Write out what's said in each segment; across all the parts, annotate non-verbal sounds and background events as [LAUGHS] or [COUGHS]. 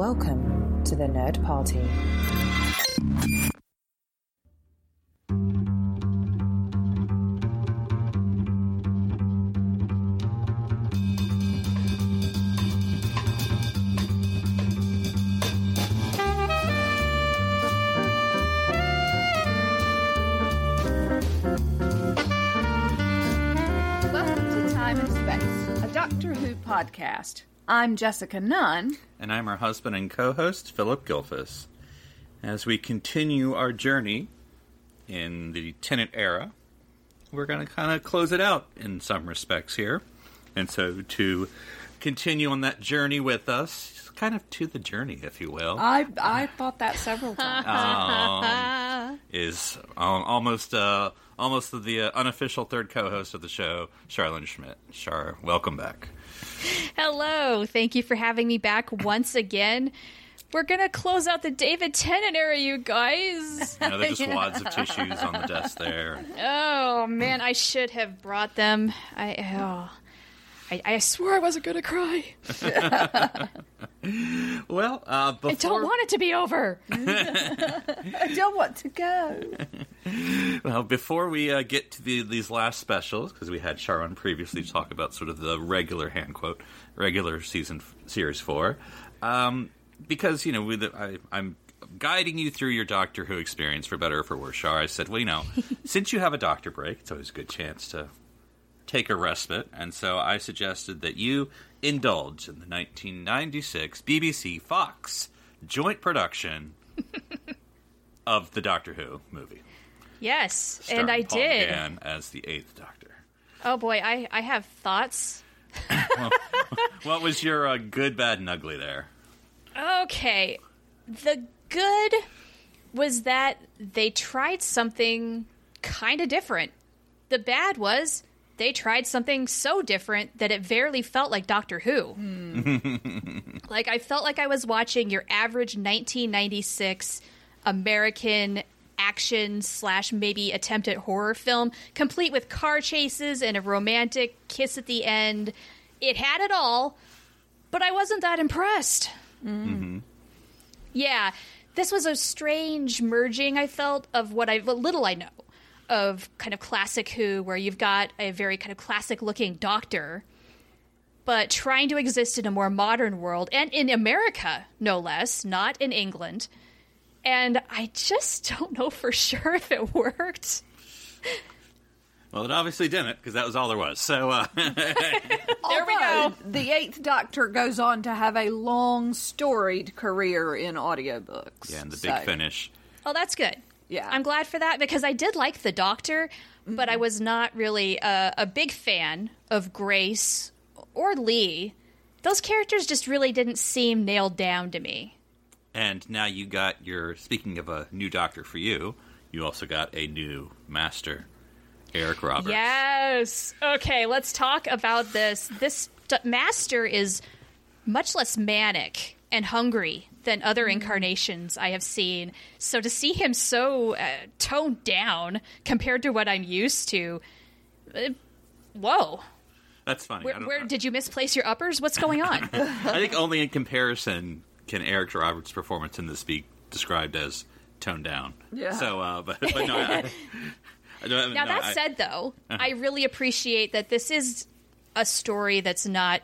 Welcome to the Nerd Party. Welcome to Time and Space, a Doctor Who podcast. I'm Jessica Nunn. And I'm her husband and co host, Philip Gilfus. As we continue our journey in the Tennant era, we're going to kind of close it out in some respects here. And so to continue on that journey with us, kind of to the journey, if you will, I I thought that several [LAUGHS] times. um, is um, almost uh, almost the uh, unofficial third co host of the show, Charlynn Schmiedt. Char, welcome back. Hello. Thank you for having me back once again. We're going to close out the David Tennant era, you guys. You know, there's just [LAUGHS] wads of tissues on the desk there. Oh, man, I should have brought them. I, oh. I, I swore I wasn't going to cry. [LAUGHS] Well, uh, before I don't want it to be over. [LAUGHS] I don't want to go. [LAUGHS] Well, before we uh, get to the, these last specials, because we had Sharon previously talk about sort of the regular hand quote, regular season f- series four, um, because you know the, I, I'm guiding you through your Doctor Who experience for better or for worse. Shar, I said, well, you know, [LAUGHS] since you have a Doctor break, it's always a good chance to take a respite, and so I suggested that you indulge in the 1996 BBC Fox joint production [LAUGHS] of the Doctor Who movie. Yes, and I Paul did. McGann as the Eighth Doctor. Oh, boy, I, I have thoughts. [LAUGHS] What was your uh, good, bad, and ugly there? Okay. The good was that they tried something kind of different. The bad was they tried something so different that it barely felt like Doctor Who. [LAUGHS] like, I felt like I was watching your average 1996 American action slash maybe attempt at horror film, complete with car chases and a romantic kiss at the end. It had it all, but I wasn't that impressed. Mm-hmm. Yeah, this was a strange merging. I felt of what I what little I know of kind of classic Who, where you've got a very kind of classic looking Doctor, but trying to exist in a more modern world and in America, no less, not in England. And I just [LAUGHS] don't know for sure if it worked. Well, it obviously didn't, because that was all there was. So, uh, [LAUGHS] There we go. The Eighth Doctor goes on to have a long, storied career in audiobooks. yeah, and the big finish. Oh, that's good. Yeah. I'm glad for that because I did like the Doctor, but I was not really a, a big fan of Grace or Lee. Those characters just really didn't seem nailed down to me. And now you got your, speaking of a new Doctor for you, you also got a new Master, Eric Roberts. Yes. Okay, let's talk about this. This d- master is much less manic and hungry than other incarnations I have seen. So to see him so uh, toned down compared to what I'm used to, uh, whoa. That's funny. Where, where did you misplace your uppers? What's going on? [LAUGHS] I think only in comparison can Eric Roberts' performance in this be described as toned down. Yeah. So, uh, but, but no, I, I, don't- now no, that I- said, though, Uh-huh. I really appreciate that this is a story that's not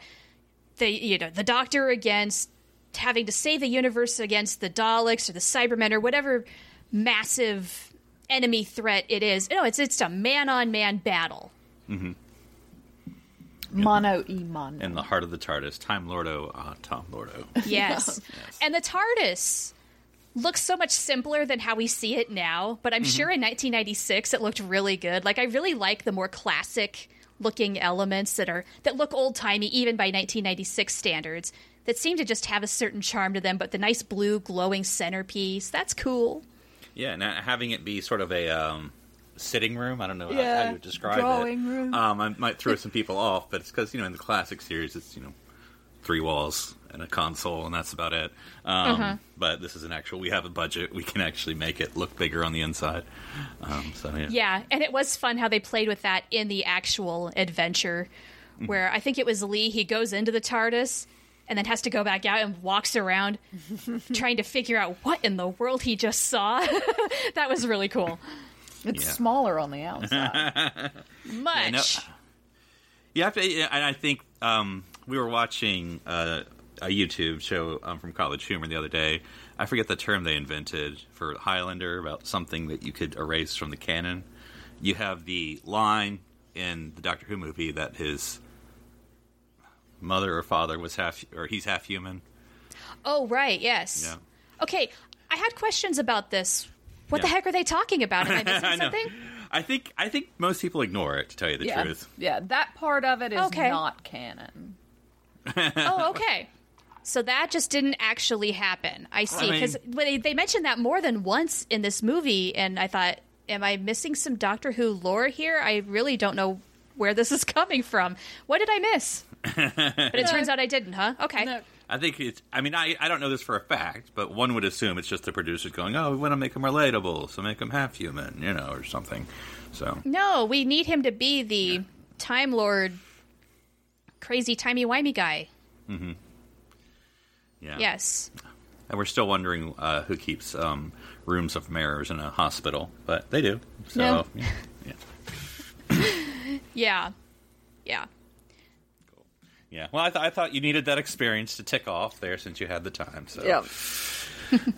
the you know the Doctor against having to save the universe against the Daleks or the Cybermen or whatever massive enemy threat it is. No, it's it's a man on man battle. Mono e mono. in the heart of the TARDIS, Time Lordo, uh, Tom Lordo. [LAUGHS] [LAUGHS] Yes. And the TARDIS looks so much simpler than how we see it now, but I'm sure in 1996 it looked really good. Like I really like the more classic looking elements that are that look old-timey even by 1996 standards that seem to just have a certain charm to them, but the nice blue glowing centerpiece, that's cool. Yeah, and having it be sort of a um, sitting room. I don't know how- how Yeah, you would describe drawing it. room. Um, I might throw some people off, but it's because you know in the classic series, it's you know three walls and a console, and that's about it. Um, Uh-huh. But this is an actual. We have a budget. We can actually make it look bigger on the inside. Um, so yeah. Yeah, and it was fun how they played with that in the actual adventure, where I think it was Lee. He goes into the TARDIS, and then has to go back out and walks around [LAUGHS] trying to figure out what in the world he just saw. [LAUGHS] that was really cool. It's Yeah. smaller on the outside. [LAUGHS] Much. no, You have to, yeah, and I think um, we were watching uh, a YouTube show um, from College Humor the other day. I forget the term they invented for Highlander about something that you could erase from the canon. You have the line in the Doctor Who movie that his mother or father was half, or he's half human. Oh, right. Yes. Yeah. Okay. I had questions about this. What the heck are they talking about? Am I [LAUGHS] missing I something? I think I think most people ignore it to tell you the yeah, truth. yeah, that part of it is Okay. not canon. oh, [LAUGHS] okay. So that just didn't actually happen. I see. I Because they, they mentioned that more than once in this movie, and I thought, am I missing some Doctor Who lore here? I really don't know where this is [LAUGHS] coming from. What did I miss? but it turns out I didn't, huh? Okay. No, I think it's. I mean, I I don't know this for a fact, but one would assume it's just the producers going, "Oh, we want to make him relatable, so make him half human," you know, or something. So No, we need him to be the Time Lord, crazy timey wimey guy. Mm-hmm. Yeah, Yes. And we're still wondering uh, who keeps um, rooms of mirrors in a hospital, but they do. So No. yeah, [LAUGHS] yeah. Yeah. Yeah. yeah. Well, I, th- I thought you needed that experience to tick off there since you had the time. So yeah. [LAUGHS]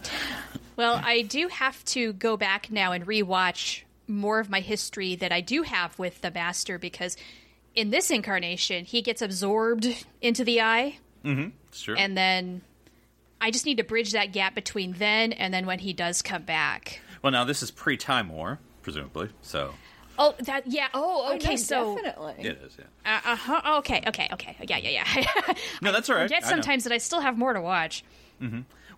Well, I do have to go back now and rewatch more of my history that I do have with the Master because in this incarnation, he gets absorbed into the eye, mm-hmm. it's true. and then I just need to bridge that gap between then and then when he does come back. well, now this is pre-Time War, presumably. So Oh, that yeah. Oh, okay. no, so definitely. it is. Yeah. uh huh. Okay, okay, okay. Yeah, yeah, yeah. [LAUGHS] No, that's all right. Forget I know. sometimes that I still have more to watch.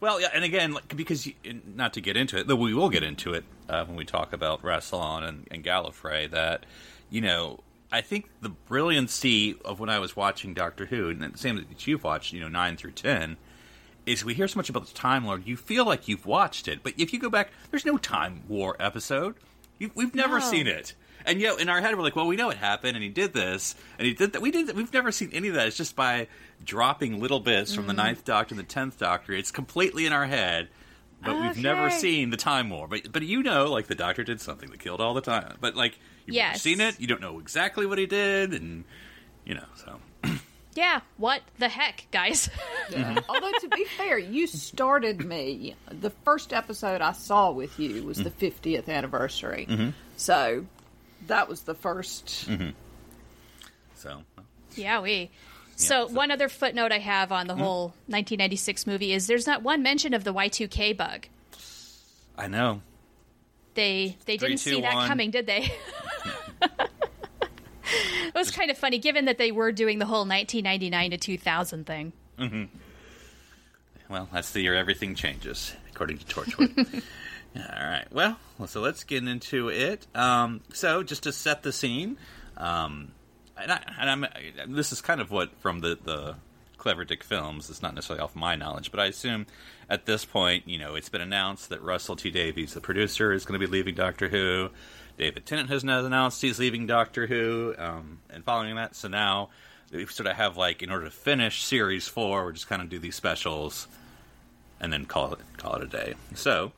Well, yeah, and again, like, because you, not to get into it, though we will get into it uh, when we talk about Rassilon and, and Gallifrey. That you know, I think the brilliancy of when I was watching Doctor Who, and the same that you've watched, you know, nine through ten, is we hear so much about the Time Lord, you feel like you've watched it, but if you go back, there's no Time War episode. You, we've never No. seen it. And yet, in our head, we're like, "Well, we know it happened, and he did this, and he did that." We did. We've never seen any of that. It's just by dropping little bits from the mm-hmm. Ninth Doctor and the Tenth Doctor. It's completely in our head, but we've never seen the Time War. But but you know, like the Doctor did something that killed all the time. But like you've Yes. seen it, you don't know exactly what he did, and you know. So [CLEARS THROAT] Yeah. What the heck, guys? Mm-hmm. [LAUGHS] Although to be fair, you started me. The first episode I saw with you was mm-hmm. the 50th anniversary. So that was the 1st mm-hmm. so Yeah, we. So, so- one other footnote I have on the mm-hmm. whole 1996 movie is there's not one mention of the Y2K bug. I know. They they Three, didn't two, see that one. coming, did they? [LAUGHS] it was kind of funny, given that they were doing the whole 1999 to 2000 thing. Mm-hmm. Well, that's the year everything changes, according to Torchwood. [LAUGHS] All right. Well, so let's get into it. Um, so, just to set the scene, um, and, I, and I'm this is kind of what from the the clever Dick films. It's not necessarily off my knowledge, but I assume at this point, you know, it's been announced that Russell T Davies, the producer, is going to be leaving Doctor Who. David Tennant has now announced he's leaving Doctor Who, um, and following that, so now we sort of have like in order to finish series four, we're just kind of do these specials and then call it call it a day. So,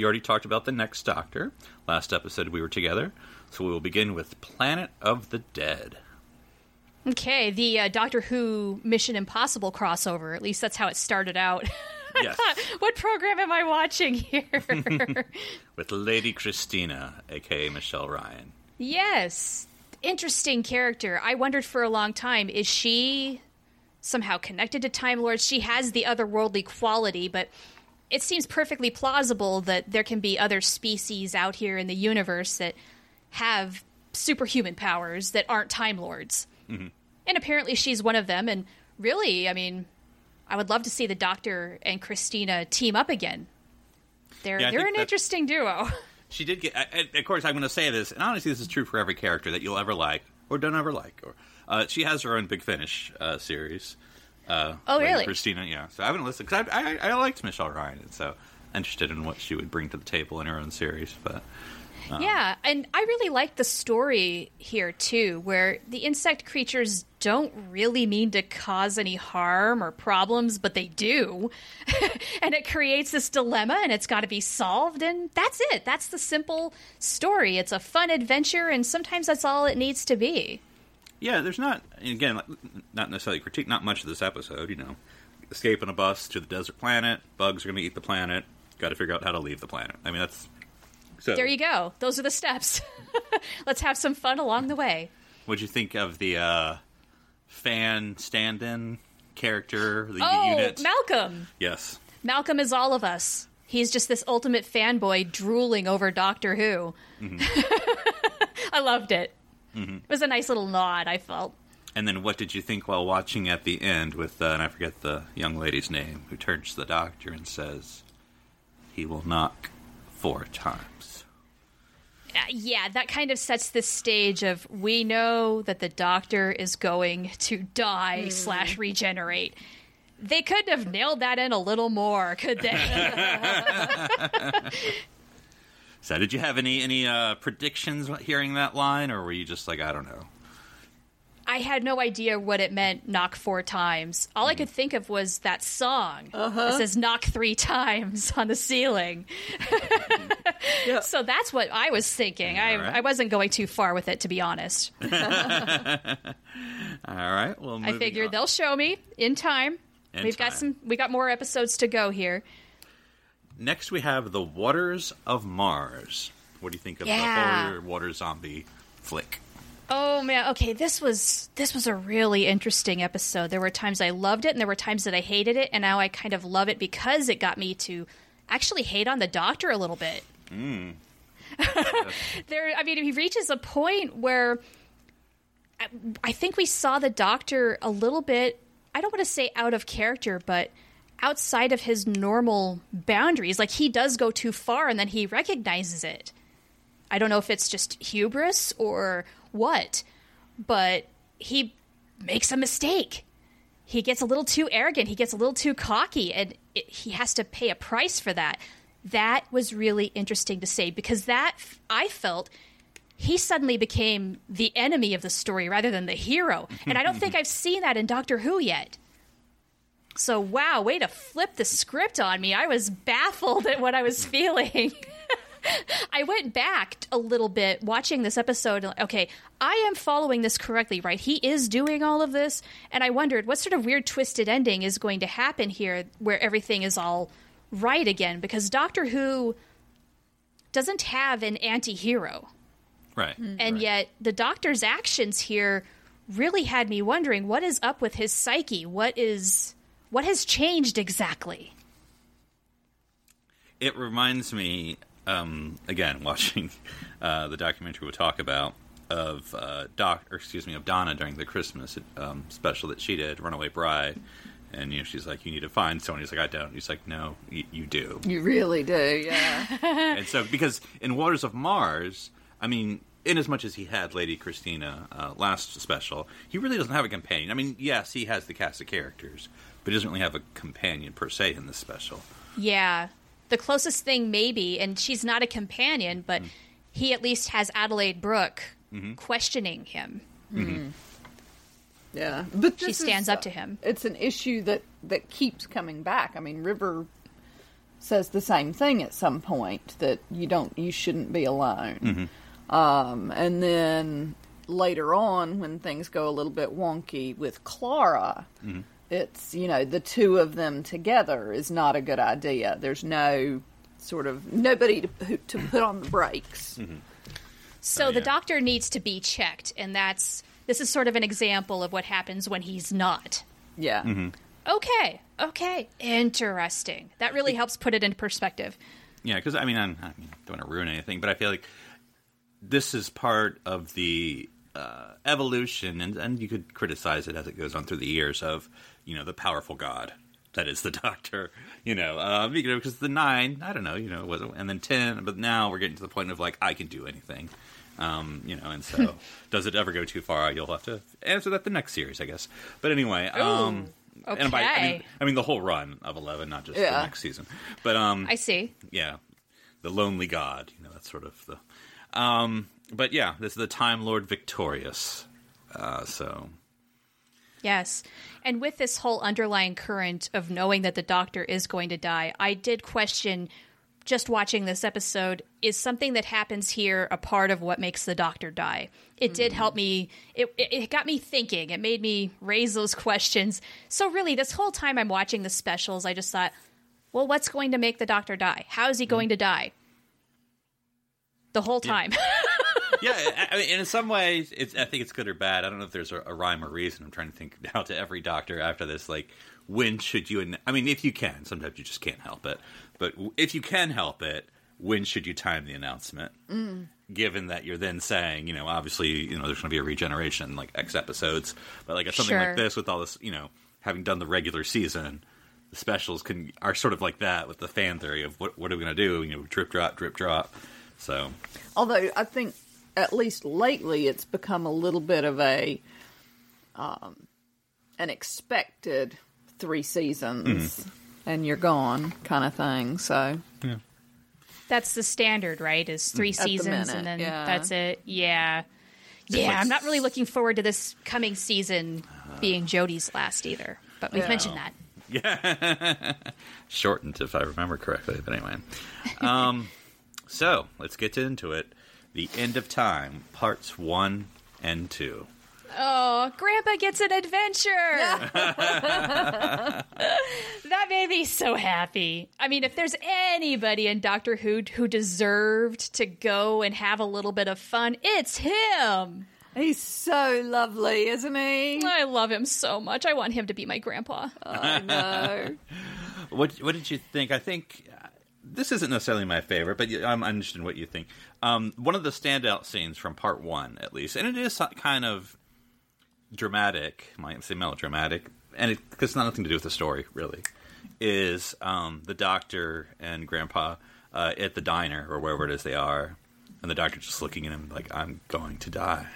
you already talked about the next Doctor. Last episode we were together, so we will begin with Planet of the Dead. Okay, the uh, Doctor Who Mission Impossible crossover. At least that's how it started out. [LAUGHS] Yes, [LAUGHS] what program am I watching here? [LAUGHS] with Lady Christina, aka Michelle Ryan. yes. Interesting character. I wondered for a long time is she somehow connected to Time Lords? She has the otherworldly quality, but it seems perfectly plausible that there can be other species out here in the universe that have superhuman powers that aren't Time Lords. And apparently she's one of them. And really, I mean, I would love to see the Doctor and Christina team up again. They're Yeah, they're an interesting duo. [LAUGHS] She did get. I- Of course, I'm going to say this, and honestly, this is true for every character that you'll ever like or don't ever like. Or uh, she has her own Big Finish uh, series. Uh, Oh, Lady really? Christina, yeah. So I haven't listened because I, I, I liked Michelle Ryan, and so interested in what she would bring to the table in her own series. But Yeah, and I really like the story here too, where the insect creatures don't really mean to cause any harm or problems, but they do. [LAUGHS] and it creates this dilemma and it's got to be solved, and that's it. That's the simple story. It's a fun adventure, and sometimes that's all it needs to be. Yeah, there's not again not necessarily critique, not much of this episode. You know, escape on a bus to the desert planet. Bugs are going to eat the planet. Got to figure out how to leave the planet. I mean, that's so. There you go. Those are the steps. [LAUGHS] Let's have some fun along the way. What'd you think of the uh, fan stand-in character, the Oh, unit? Malcolm. yes. Malcolm is all of us. He's just this ultimate fanboy drooling over Doctor Who. [LAUGHS] I loved it. It was a nice little nod, I felt. And then, what did you think while watching at the end with, uh, and I forget the young lady's name, who turns to the doctor and says, "He will knock four times." Uh, yeah, that kind of sets the stage of we know that the doctor is going to die slash regenerate. They could have nailed that in a little more, could they? [LAUGHS] [LAUGHS] So, did you have any any uh, predictions hearing that line, or were you just like, I don't know? I had no idea what it meant knock four times. All I could think of was that song. It says knock three times on the ceiling. [LAUGHS] Yep. So that's what I was thinking. I, All right. I wasn't going too far with it, to be honest. [LAUGHS] All right. Well, I moving figured on. they'll show me in time. In We've got some. We got more episodes to go here. Next, we have the Waters of Mars. What do you think of Yeah. the horror water zombie flick? Oh man, okay, this was this was a really interesting episode. There were times I loved it and there were times that I hated it, and now I kind of love it because it got me to actually hate on the doctor a little bit. Hmm. [LAUGHS] there I mean he reaches a point where I, I think we saw the doctor a little bit I don't want to say out of character, but outside of his normal boundaries. Like he does go too far and then he recognizes it. I don't know if it's just hubris or what, but he makes a mistake. He gets a little too arrogant. He gets a little too cocky, and it, he has to pay a price for that. That was really interesting to say because that I felt he suddenly became the enemy of the story rather than the hero. And I don't think [LAUGHS] I've seen that in Doctor Who yet. So, wow, way to flip the script on me. I was baffled at what I was feeling. [LAUGHS] I went back a little bit watching this episode. Okay, I am following this correctly, right? He is doing all of this. And I wondered what sort of weird twisted ending is going to happen here where everything is all right again because Doctor Who doesn't have an anti hero. Right. Mm-hmm. And right. yet, the doctor's actions here really had me wondering what is up with his psyche? What is what has changed exactly? it reminds me um, again [LAUGHS] watching uh, the documentary we'll talk about of uh, Doc, or excuse me, of Donna during the Christmas um, special that she did, Runaway Bride, and you know she's like, "You need to find someone." He's like, "I don't." He's like, "No, y- you do." You really do, yeah. [LAUGHS] [LAUGHS] and so because in Waters of Mars, I mean. In as much as he had Lady Christina uh, last special, he really doesn't have a companion. I mean, yes, he has the cast of characters, but he doesn't really have a companion per se in this special. Yeah. The closest thing, maybe, and she's not a companion, but mm-hmm. he at least has Adelaide Brooke mm-hmm. questioning him. Mm-hmm. Mm. Yeah, but She stands is, up to him. It's an issue that that keeps coming back. I mean, River says the same thing at some point that you don't, you shouldn't be alone. Um, and then later on, when things go a little bit wonky with Clara, it's you know the two of them together is not a good idea. There's no sort of nobody to to put on the brakes. So Oh, the doctor needs to be checked, and that's this is sort of an example of what happens when he's not. Yeah. Okay, okay, interesting. That really helps put it in perspective. Yeah, because I mean, I'm, I mean, don't want to ruin anything, but I feel like this is part of the uh, evolution, and and you could criticize it as it goes on through the years of you know the powerful god that is the [LAUGHS] Doctor. You know, um, you know, because the nine, I don't know, you know, was and then ten, but now we're getting to the point of like I can do anything. Um, you know, and so [LAUGHS] does it ever go too far? You'll have to answer that the next series, I guess. But anyway, um, and by, I mean, okay. I mean the whole run of eleven, not just the next season. But um, I see. yeah, the lonely god. You know, that's sort of the. Um, but yeah, this is the Time Lord victorious. Uh, so Yes. And with this whole underlying current of knowing that the doctor is going to die, I did question just watching this episode is something that happens here a part of what makes the doctor die. It did help me it it it got me thinking. It made me raise those [LAUGHS] questions. So really this whole time I'm watching the specials, I just thought, well, what's going to make the doctor die? How is he mm-hmm. going to die? The whole time. yeah, [LAUGHS] I I mean, in some ways, it's, I think it's good or bad. I don't know if there's a, a rhyme or reason. I'm trying to think [LAUGHS] now to every doctor after this. Like, when should you? an- I mean, if you can, sometimes you just can't help it. But if you can help it, when should you time the announcement? Mm. Given that you're then saying, you know, obviously, you know, there's going to be a regeneration, like X episodes. But like something Sure. like this, with all this, you know, having done the regular season. The specials can are sort of like that with the fan theory of what what are we going to do? You know, drip drop, drip drop. So Although I think at least lately it's become a little bit of a um, an expected three seasons and you're gone kind of thing. So yeah. That's the standard, right? Is three the seasons minute, and then yeah. that's it. Yeah. Yeah, like I'm not really looking forward to this coming season being Jodie's last either. But we've Yeah. mentioned that. Yeah, [LAUGHS] shortened if I remember correctly. But anyway, um, so let's get into it. The end of time, parts one and two. Oh, Grandpa gets an adventure. [LAUGHS] [LAUGHS] that made me so happy. I mean, if there's anybody in Doctor Who who deserved to go and have a little bit of fun, it's him. he's so lovely, isn't he? I love him so much. I want him to be my grandpa. I know. [LAUGHS] What What did you think? I think this isn't necessarily my favorite, but I'm interested in what you think. Um, one of the standout scenes from part one, at least, and it is kind of dramatic, might say melodramatic, and it has nothing to do with the story, really. Is um, the doctor and Grandpa uh, at the diner or wherever it is they are, and the doctor just looking at him like, "I'm going to die,"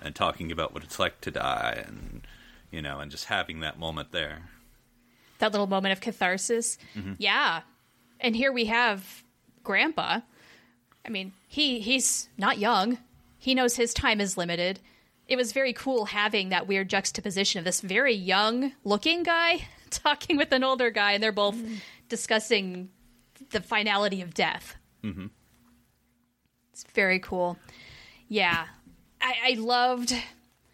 and talking about what it's like to die, and you know, and just having that moment there. that little moment of catharsis. Yeah. And here we have Grandpa. I mean, he he's not young. He knows his time is limited. It was very cool having that weird juxtaposition of this very young looking guy [LAUGHS] talking with an older guy, and they're both discussing the finality of death. Mm-hmm. It's very cool. Yeah. I, I loved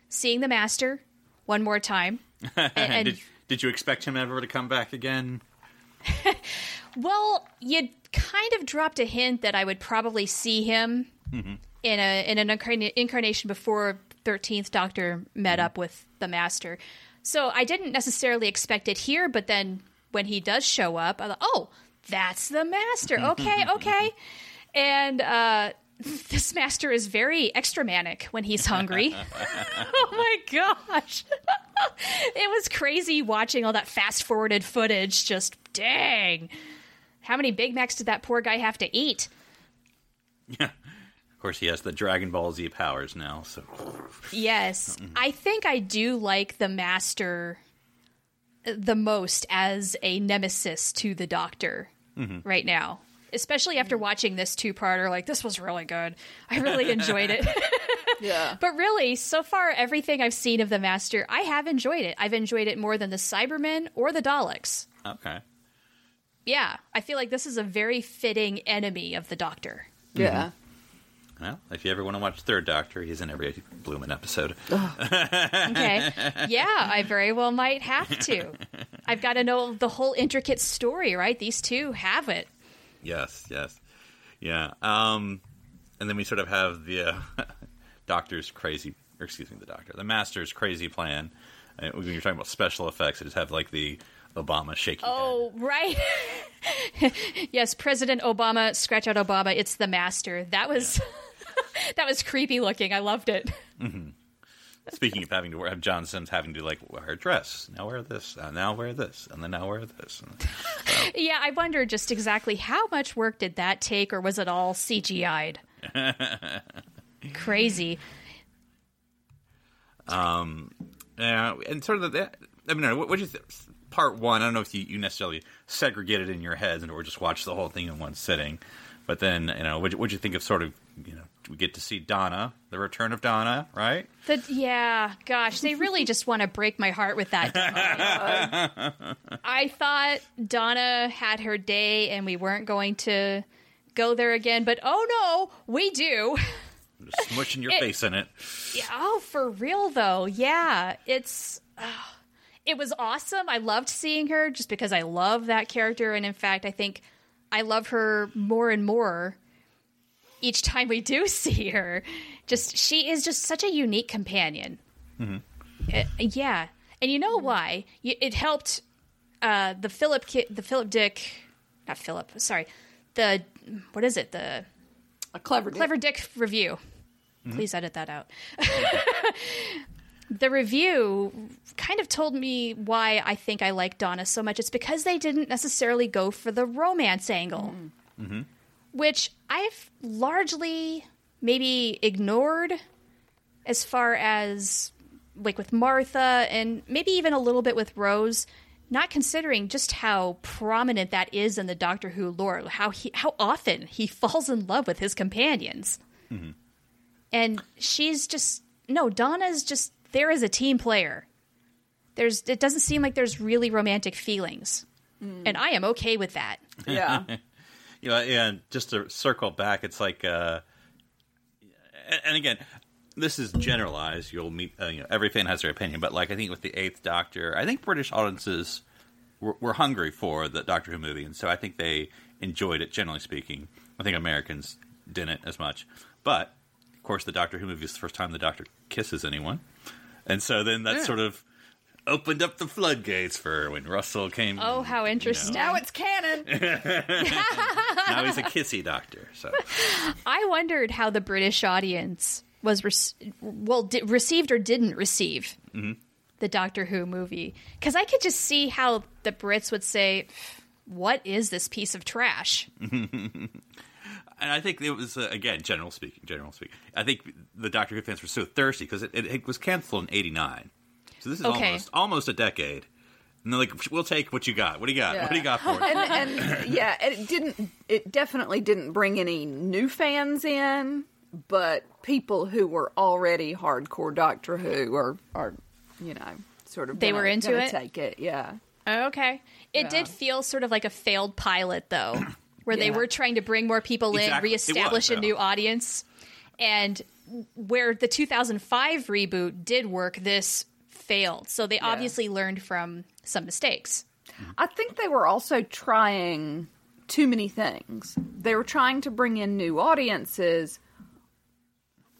seeing the master one more time. [LAUGHS] And, and did, did you expect him ever to come back again? [LAUGHS] Well, you kind of dropped a hint that I would probably see him in a in an incarna- incarnation before Thirteenth Doctor met up with the Master. So I didn't necessarily expect it here, but then when he does show up, I thought, "Oh, that's the Master." Okay, [LAUGHS] okay. And uh, [LAUGHS] this Master is very extra manic when he's hungry. oh my gosh. [LAUGHS] it was crazy watching all that fast forwarded footage. Just dang. How many Big Macs did that poor guy have to eat? [LAUGHS] Yeah. Of course, he has the Dragon Ball Z powers now, so Yes. I think I do like the Master uh, the most as a nemesis to the Doctor mm-hmm. right now. Especially after watching this two parter, like, this was really good. I really [LAUGHS] enjoyed it. Yeah. But really, so far, everything I've seen of the Master, I have enjoyed it. I've enjoyed it more than the Cybermen or the Daleks. okay. Yeah, I feel like this is a very fitting enemy of the Doctor. Yeah. Well, if you ever want to watch Third Doctor, he's in every Bloomin' episode. [LAUGHS] Okay. yeah, I very well might have to. I've got to know the whole intricate story, right? These two have it. Yes, yes, yeah. Um, and then we sort of have the uh, [LAUGHS] Doctor's crazy, or excuse me, the Doctor, the Master's crazy plan. Uh, when you're talking about special effects, it just have like the Obama head. Oh, right. [LAUGHS] yes, President Obama, scratch out Obama. It's the master. That was [LAUGHS] that was creepy looking. I loved it. Speaking of having to wear, have John Sims having to like wear a dress. Now wear this. Now wear this. And then now wear this. And, [LAUGHS] Yeah, I wonder just exactly how much work did that take, or was it all CGI'd? Crazy. Um, Yeah, and sort of that. I mean, what, what you? Part one. I don't know if you, you necessarily segregated it in your heads and or just watched the whole thing in one sitting, But then, you know, what would you think of sort of, you know, we get to see Donna, the return of Donna, right? The, yeah, gosh, they really just want to break my heart with that. I thought Donna had her day and we weren't going to go there again, but oh no, we do. Just smushing your It- face in it. Yeah, oh, for real though. Yeah, it's uh, it was awesome. I loved seeing her just because I love that character, and in fact, I think I love her more and more each time we do [LAUGHS] see her. Just she is just such a unique companion. Uh, yeah, and you know why? It helped uh, the Philip Ki- the Philip Dick, not Philip. Sorry, the what is it? The A clever, dick. Clever Dick review. Mm-hmm. Please edit that out. [LAUGHS] the review kind of told me why I think I like Donna so much. It's because they didn't necessarily go for the romance angle, mm-hmm. Mm-hmm. which I've largely maybe ignored as far as like with Martha and maybe even a little bit with Rose. Not considering just how prominent that is in the Doctor Who lore, how he how often he [LAUGHS] falls in love with his companions, and she's just no. Donna's just there as a team player. There's it doesn't seem like there's really romantic feelings, and I am okay with that. Yeah. [LAUGHS] you know, and just to circle back, it's like, uh, and- and again, this is generalized. You'll meet, uh, you know, every fan has their opinion, but like I think with the Eighth Doctor, I think British audiences were, were hungry for the Doctor Who movie, and so I think they enjoyed it. Generally speaking, I think Americans didn't as much, but of course, the Doctor Who movie is the first time the Doctor kisses anyone, and so then that sort of opened up the floodgates for when Russell came. Oh, how you know. interesting! now it's canon. [LAUGHS] [LAUGHS] now he's a kissy doctor. So I wondered how the British audience was rec- well di- received or didn't receive mm-hmm. the Doctor Who movie because I could just see how the Brits would say, "What is this piece of trash?" [LAUGHS] and I think it was uh, again general speaking. General speaking, I think the Doctor Who fans were so thirsty because it, it, it was canceled in '89. So this is Okay. almost almost a decade. And they're like, "We'll take what you got. What do you got? What do you got for [LAUGHS] us?" and, and yeah, it didn't. It definitely didn't bring any new fans in, but people who were already hardcore Doctor Who are, are you know, sort of They gonna- were into it? Take it, yeah. Okay, it Yeah. did feel sort of like a failed pilot though, where they were trying to bring more people in, Exactly. It was, reestablish a yeah. new audience, and where the 2005 reboot did work, this failed. So they obviously learned from some mistakes. I think they were also trying too many things. They were trying to bring in new audiences,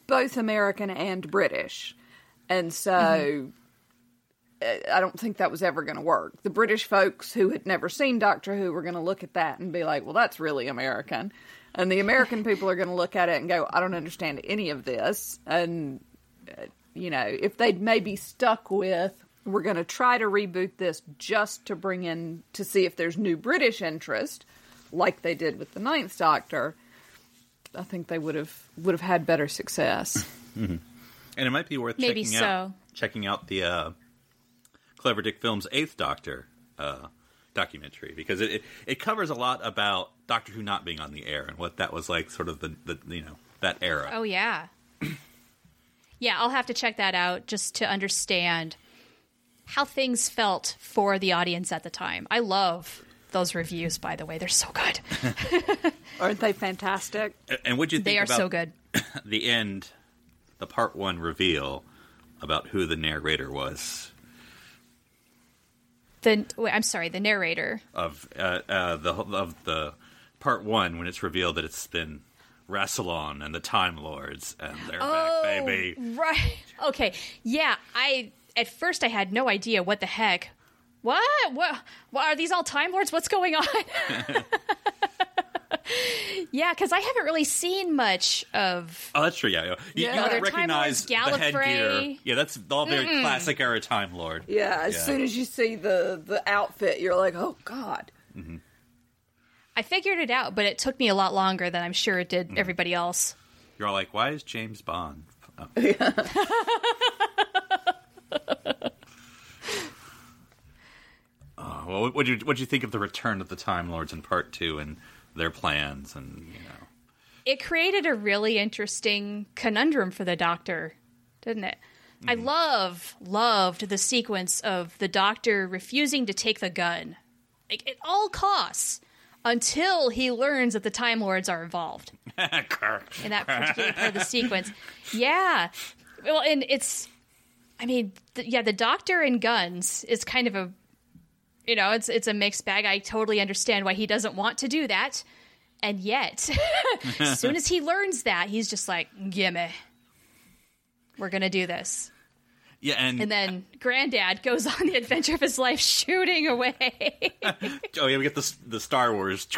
both American and British. And so uh, I don't think that was ever going to work. The British folks who had never seen Doctor Who were going to look at that and be like, well, that's really American. And the American [LAUGHS] people are going to look at it and go, I don't understand any of this. And, uh, you know, if they'd maybe stuck with, we're going to try to reboot this just to bring in, to see if there's new British interest, like they did with the Ninth Doctor, I think they would have would have had better success. [LAUGHS] and it might be worth Maybe checking so. out checking out the uh, Clever Dick Films Eighth Doctor uh, documentary because it, it it covers a lot about Doctor Who not being on the air and what that was like, sort of the, the you know that era. Oh yeah. [CLEARS THROAT] yeah, I'll have to check that out just to understand how things felt for the audience at the time. I love those reviews by the way. They're so good. [LAUGHS] Aren't they fantastic? And- And what'd you think They are about so good. [COUGHS] the end, the part one reveal about who the narrator was The wait, I'm sorry, the narrator. of uh, uh, the of the part one when it's revealed that it's been Rassilon and the Time Lords and they're back, baby. Right. [LAUGHS] Okay. Yeah, I at first I had no idea what the heck. What? What? what are these all time lords? What's going on? [LAUGHS] [LAUGHS] [LAUGHS] yeah, because I haven't really seen much of. Oh, that's true. Yeah, yeah. You, Yeah. you No, don't they're recognize Lords, the headgear. Yeah, that's all very classic era Time Lord. Yeah, as Yeah. soon as you see the the outfit, you're like, "Oh God!" Mm-hmm. I figured it out, but it took me a lot longer than I'm sure it did mm. everybody else. You're all like, why is James Bond? Oh. [LAUGHS] [LAUGHS] Oh, well, what did you what you think of the return of the Time Lords in part two and their plans, and you know, it created a really interesting conundrum for the doctor, didn't it? I mm. love, loved the sequence of the doctor refusing to take the gun, like at all costs, until he learns that the Time Lords are involved. [LAUGHS] In that particular part of the sequence. Yeah, well, and it's, I mean, th- yeah, the doctor and guns is kind of a, you know, it's it's a mixed bag. I totally understand why he doesn't want to do that, and yet, [LAUGHS] as soon as he learns that, he's just like, "Gimme, we're gonna do this." Yeah, and, And then Granddad goes on the adventure of his life, shooting away. [LAUGHS] oh yeah, we get the the Star Wars.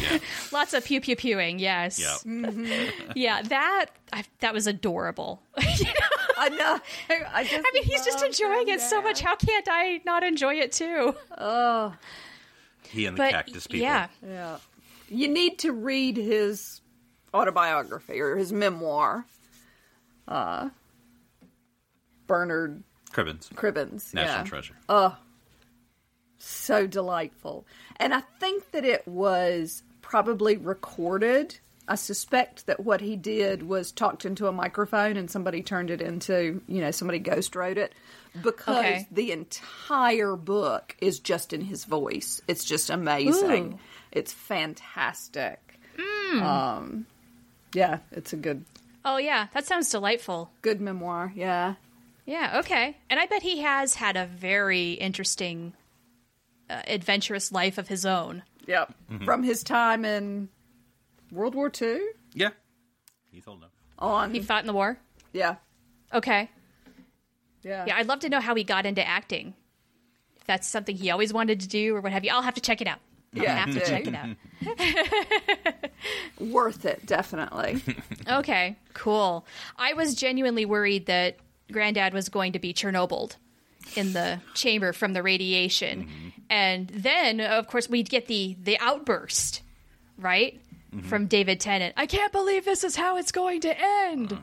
yeah, [LAUGHS] Lots of pew pew pewing. Yes. yeah. [LAUGHS] Yeah. That I, that was adorable. I know. I just. I mean, he's just love enjoying it so much. How can't I not enjoy it too? Oh, He and the But cactus people. yeah, Yeah. You need to read his autobiography or his memoir. Uh, Bernard Cribbins, Cribbins. National yeah. Treasure. Oh, so delightful. And I think that it was probably recorded. I suspect that what he did was talked into a microphone and somebody turned it into, you know, somebody ghost wrote it because Okay. the entire book is just in his voice. It's just amazing. Ooh. It's fantastic. Um, yeah, it's a good Oh yeah, that sounds delightful. good memoir. Yeah. Yeah, okay. And I bet he has had a very interesting, uh, adventurous life of his own. Yep. From his time in World War II Yeah, he's old enough. on. He fought in the war. yeah. Okay. Yeah. Yeah, I'd love to know how he got into acting. If that's something he always wanted to do or what have you. I'll have to check it out. I'll Yeah, have to check it out. [LAUGHS] Worth it, definitely. [LAUGHS] Okay, cool. I was genuinely worried that Granddad was going to be Chernobyl in the chamber from the radiation, and then of course we'd get the the outburst, right, from David Tennant. I can't believe this is how it's going to end.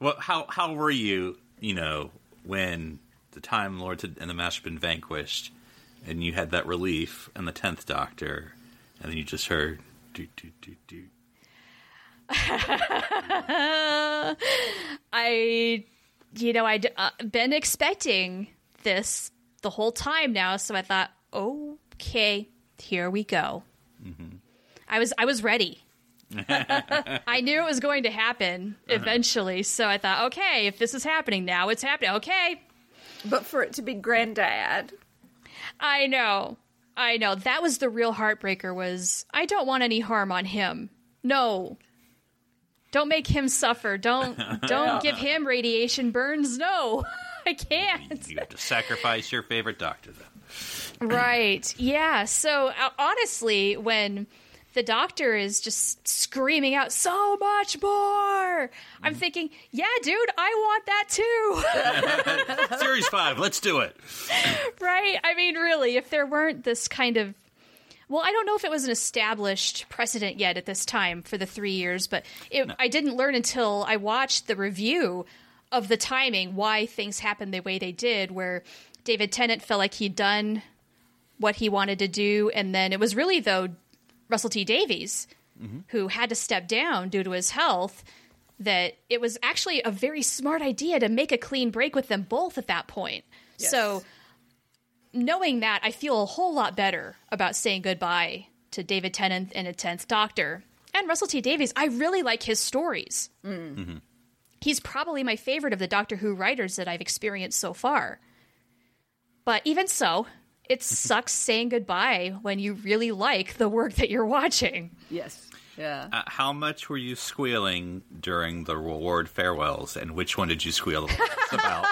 Well, how how were you? You know, when the Time Lords and the Master had been vanquished, and you had that relief and the tenth Doctor, and then you just heard do do do do. I, you know, I'd uh, been expecting this the whole time now, so I thought, okay, here we go. I was I was ready. [LAUGHS] I knew it was going to happen eventually, so I thought, okay, if this is happening now, it's happening. Okay, but for it to be Granddad, I know, I know. That was the real heartbreaker. Was I don't want any harm on him. No. Don't make him suffer. Don't [LAUGHS] don't give him radiation burns. No, [LAUGHS] I can't. You have to sacrifice your favorite Doctor then. Right. Yeah. So uh, honestly, when the doctor is just screaming out so much more, I'm thinking, yeah, dude, I want that too. [LAUGHS] Series five, let's do it. right? I mean, really, if there weren't this kind of well, I don't know if it was an established precedent yet at this time for the three years, but it, I didn't learn until I watched the review of the timing why things happened the way they did, where David Tennant felt like he'd done what he wanted to do, and then it was really though Russell T Davies mm-hmm. who had to step down due to his health. That it was actually a very smart idea to make a clean break with them both at that point. So knowing that, I feel a whole lot better about saying goodbye to David Tennant and a Tenth Doctor and Russell T Davies. I really like his stories. Mm-hmm. He's probably my favorite of the Doctor Who writers that I've experienced so far. But even so, it [LAUGHS] sucks saying goodbye when you really like the work that you're watching. yes, yeah. Uh, how much were you squealing during the reward farewells, and which one did you squeal the most [LAUGHS] about?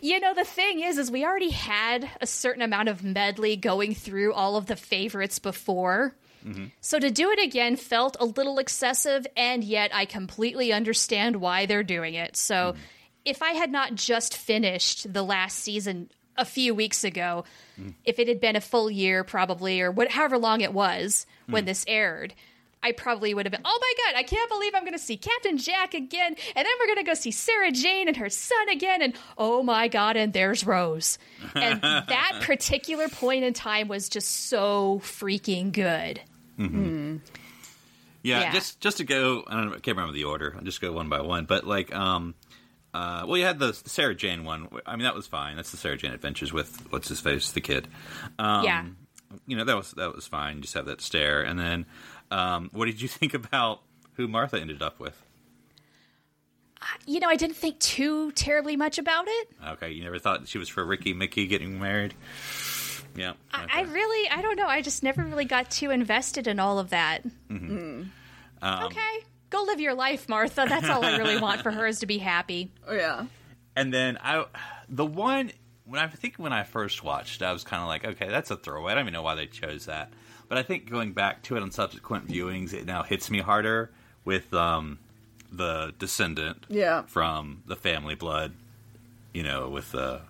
You know, the thing is, is we already had a certain amount of medley going through all of the favorites before. Mm-hmm. So to do it again felt a little excessive, and yet I completely understand why they're doing it. So mm-hmm. if I had not just finished the last season a few weeks ago, mm. if it had been a full year, probably, or what, however long it was when mm. this aired, I probably would have been, oh my god, I can't believe I'm going to see Captain Jack again, and then we're going to go see Sarah Jane and her son again, and oh my god, and there's Rose. And [LAUGHS] that particular point in time was just so freaking good. Yeah, Yeah. just just to go. I don't know. I can't remember the order. I'll just go one by one. But like, um, uh, well, you had the Sarah Jane one. I mean, that was fine. That's the Sarah Jane Adventures with what's his face, the kid. Um, Yeah. you know that was that was fine. Just have that stare, and then, um, what did you [LAUGHS] think about who Martha ended up with? You know, I didn't think too terribly much about it. Okay, you never thought she was for Ricky Mickey getting married. Yeah, I, I really, I don't know. I just never really got too invested in all of that. Um, okay, go live your life, Martha. That's all I really [LAUGHS] want for her is to be happy. Oh, yeah. And then I, the one when I think when I first watched, I was kind of like, okay, that's a throwaway. I don't even know why they chose that. But I think going back to it on subsequent viewings, it now hits me harder with um, the descendant Yeah. from the family blood. You know, with the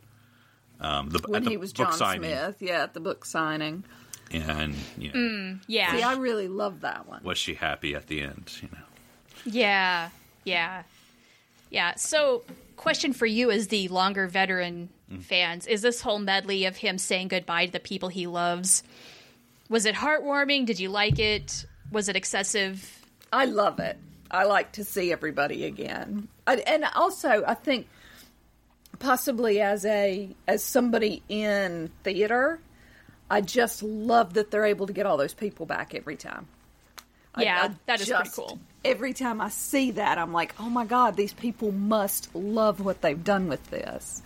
um, the When the he was book John signing, Smith, yeah, at the book signing. and you know, Yeah, See, I really love that one. was she happy at the end? You know, yeah, yeah, yeah. So, question for you as the longer veteran fans: Is this whole medley of him saying goodbye to the people he loves? Was it heartwarming? Did you like it? Was it excessive? I love it. I like to see everybody again, I, and also I think possibly as a as somebody in theater, I just love that they're able to get all those people back every time. Yeah, I that is pretty cool. Every time I see that, I'm like, oh my god, these people must love what they've done with this.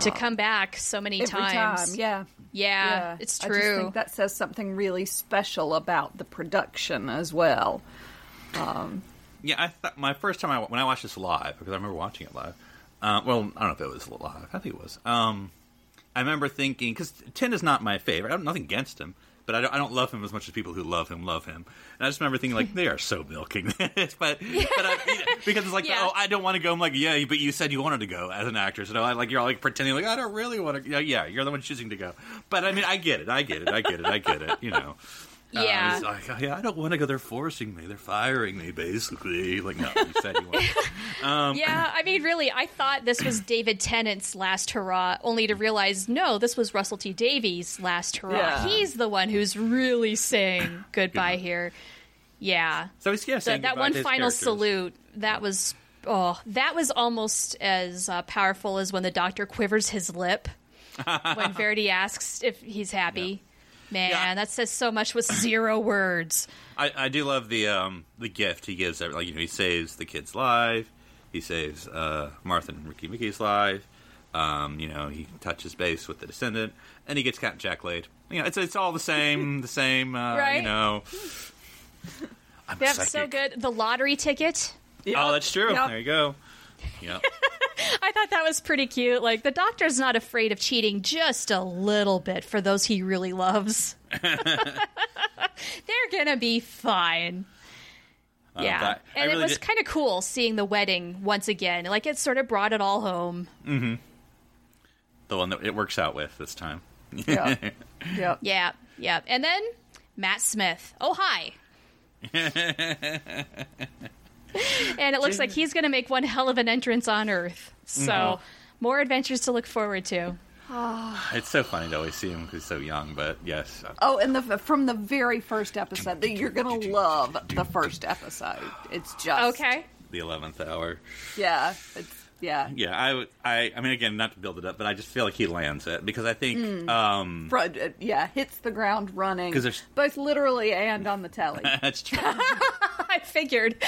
To uh, come back so many Every times. time, yeah. Yeah, Yeah, it's true. I just think that says something really special about the production as well. yeah. I thought my first time I when I watched this live because I remember watching it live. Uh, well, I don't know if it was live. I think it was. Um, I remember thinking because Ten is not my favorite. I have nothing against him, but I don't, I don't love him as much as people who love him love him. And I just remember thinking like [LAUGHS] they are so milking this, [LAUGHS] but, but I, you know, because it's like Yeah. oh I don't want to go. I'm like yeah, but you said you wanted to go as an actor, so I like you're all like pretending like I don't really want to. Yeah, yeah, you're the one choosing to go. But I mean I get it, I get it, I get it, I get it. You know. Uh, Yeah. it's like, oh, yeah, I don't want to go. They're forcing me. They're firing me, basically. Like, no, you said you want. [LAUGHS] yeah, I mean, really, I thought this was [CLEARS THROAT] David Tennant's last hurrah, only to realize no, this was Russell T Davies' last hurrah. Yeah. He's the one who's really saying goodbye here. Yeah, So he's yeah, that, saying that one final characters. salute that was oh, that was almost as uh, powerful as when the Doctor quivers his lip [LAUGHS] when Verity asks if he's happy. Man, Yeah. that says so much with zero words. I, I do love the um, the gift he gives. Like you know, he saves the kid's life. He saves uh, Martha and Ricky Mickey's life. Um, you know, he touches base with the descendant, and he gets Captain Jack laid. You know, it's it's all the same, [LAUGHS] the same. Uh, Right. You know, I'm That's so good. The lottery ticket. Oh, that's true. Yep. There you go. Yep. [LAUGHS] I thought that was pretty cute. Like the doctor's not afraid of cheating just a little bit for those he really loves. [LAUGHS] They're gonna be fine. yeah, Uh, but I and it was did- kind of cool seeing the wedding once again. Like it sort of brought it all home. the one that it works out with this time. Yeah. [LAUGHS] yep. Yeah, yeah. And then Matt Smith. Oh hi. [LAUGHS] and it looks like he's going to make one hell of an entrance on Earth. So Mm-hmm. more adventures to look forward to. It's so funny to always see him because he's so young. But yes, Oh, and the from the very first episode, that you're gonna love the first episode. It's just Okay. the eleventh hour. Yeah, it's yeah. Yeah, I, I, I mean, again, not to build it up, but I just feel like he lands it because I think, um, Front, uh, yeah, hits the ground running. 'Cause there's- both literally and on the telly. [LAUGHS] that's true. [LAUGHS] [LAUGHS] I figured.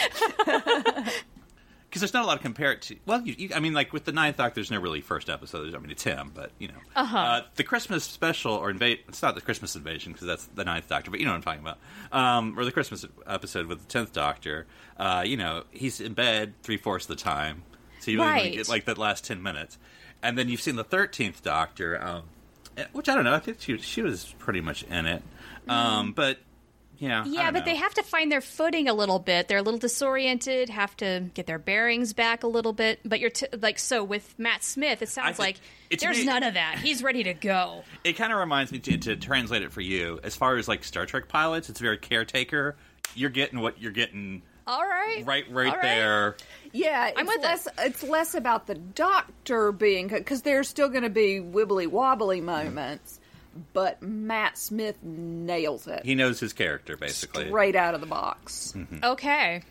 Because there's not a lot to compare it to. Well, you, you, I mean, like with the Ninth Doctor, there's no really first episode. I mean, it's him, but you know, uh-huh. the Christmas special or invade. It's not the Christmas invasion because that's the Ninth Doctor, but you know what I'm talking about. Um, or the Christmas episode with the Tenth Doctor. Uh, you know, he's in bed three fourths of the time, so you Right. get like that last ten minutes. And then you've seen the Thirteenth Doctor, um, eh, which I don't know. I think she she was pretty much in it, um, but yeah, I Yeah, don't but know. they have to find their footing a little bit. They're a little disoriented, have to get their bearings back a little bit. But you're t- like, so with Matt Smith, it sounds think- like it's there's me- none of that. He's ready to go. [LAUGHS] it kind of reminds me to, to translate it for you as far as like star trek pilots it's very caretaker you're getting what you're getting All right. right, right, All right. there. Yeah, it's I'm with it. less. It's less about the doctor being because there's still going to be wibbly wobbly moments, but Matt Smith nails it He knows his character basically. straight out of the box. Mm-hmm. Okay.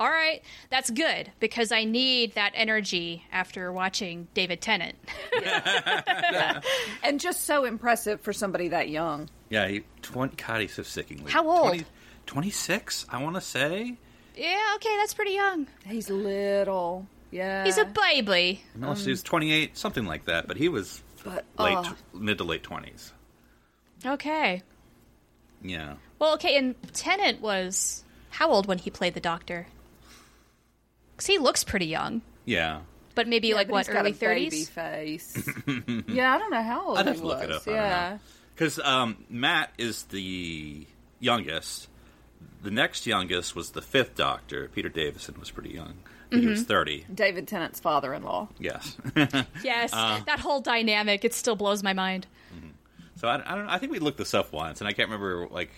All right. That's good because I need that energy after watching David Tennant. [LAUGHS] and just so impressive for somebody that young. Yeah, he, 20, God, he's so sickeningly. How old? 20 26, I want to say. yeah, okay, that's pretty young. He's little. Yeah, He's a baby. Unless he was 28, something like that. But he was but late, oh, mid to late 20s. Okay. Yeah. Well, okay, and Tennant was how old when he played the doctor? Because he looks pretty young, Yeah. but maybe yeah, like but what he's early thirties. face. [LAUGHS] yeah, I don't know how old I'd he have to look was. it up. Yeah, Because um, Matt is the youngest. The next youngest was the fifth Doctor. Peter Davison was pretty young. He Mm-hmm. was 30. David Tennant's father-in-law. Yes. [LAUGHS] Yes, Uh. that whole dynamic it still blows my mind. so I, I don't. I think we looked this up once, and I can't remember. Like,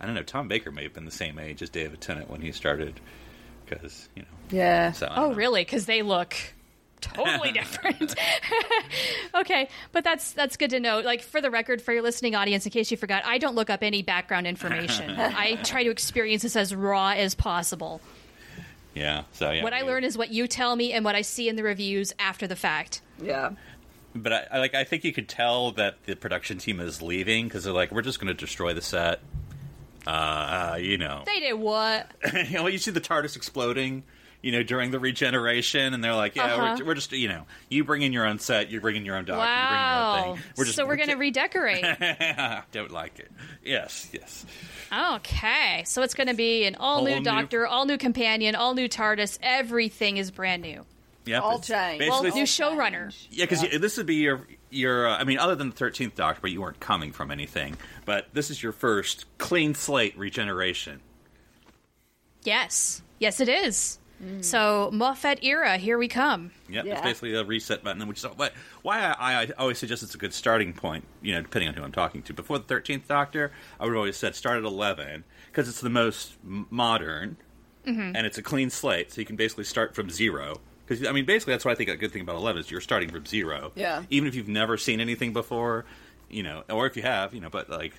I don't know. Tom Baker may have been the same age as David Tennant when he started, because you know. Yeah. So Oh, know. really? Because they look totally different. [LAUGHS] okay, but that's that's good to know. Like for the record, for your listening audience, in case you forgot, I don't look up any background information. [LAUGHS] I try to experience this as raw as possible. Yeah. So yeah. What I learn is what you tell me and what I see in the reviews after the fact. Yeah. But I, I like. I think you could tell that the production team is leaving because they're like, we're just going to destroy the set. Uh, uh, you know. They did what? [LAUGHS] you know, you see the TARDIS exploding, you know, during the regeneration, and they're like, "Yeah, Uh-huh. we're, we're just, you know, you bring in your own set, you bring in your own doctor, wow. you bring your own thing. We're just, so we're going to redecorate. [LAUGHS] don't like it. Yes, yes. okay, so it's going to be an all new Whole new- doctor, all new companion, all new TARDIS. Everything is brand new. Yeah, All it's changed. Well, Basically, new showrunner. yeah, because this would be your your. Uh, I mean, other than the thirteenth Doctor, but you weren't coming from anything. But this is your first clean slate regeneration. Yes, yes, it is. So Moffat era, here we come. Yep, Yeah. it's basically a reset button, which is what, why I, I always suggest it's a good starting point. You know, depending on who I'm talking to. Before the Thirteenth Doctor, I would have always said start at eleven because it's the most modern, Mm-hmm. and it's a clean slate, so you can basically start from zero. Because I mean, basically, that's what I think a good thing about eleven is you're starting from zero. Yeah. Even if you've never seen anything before, you know, or if you have, you know, but like,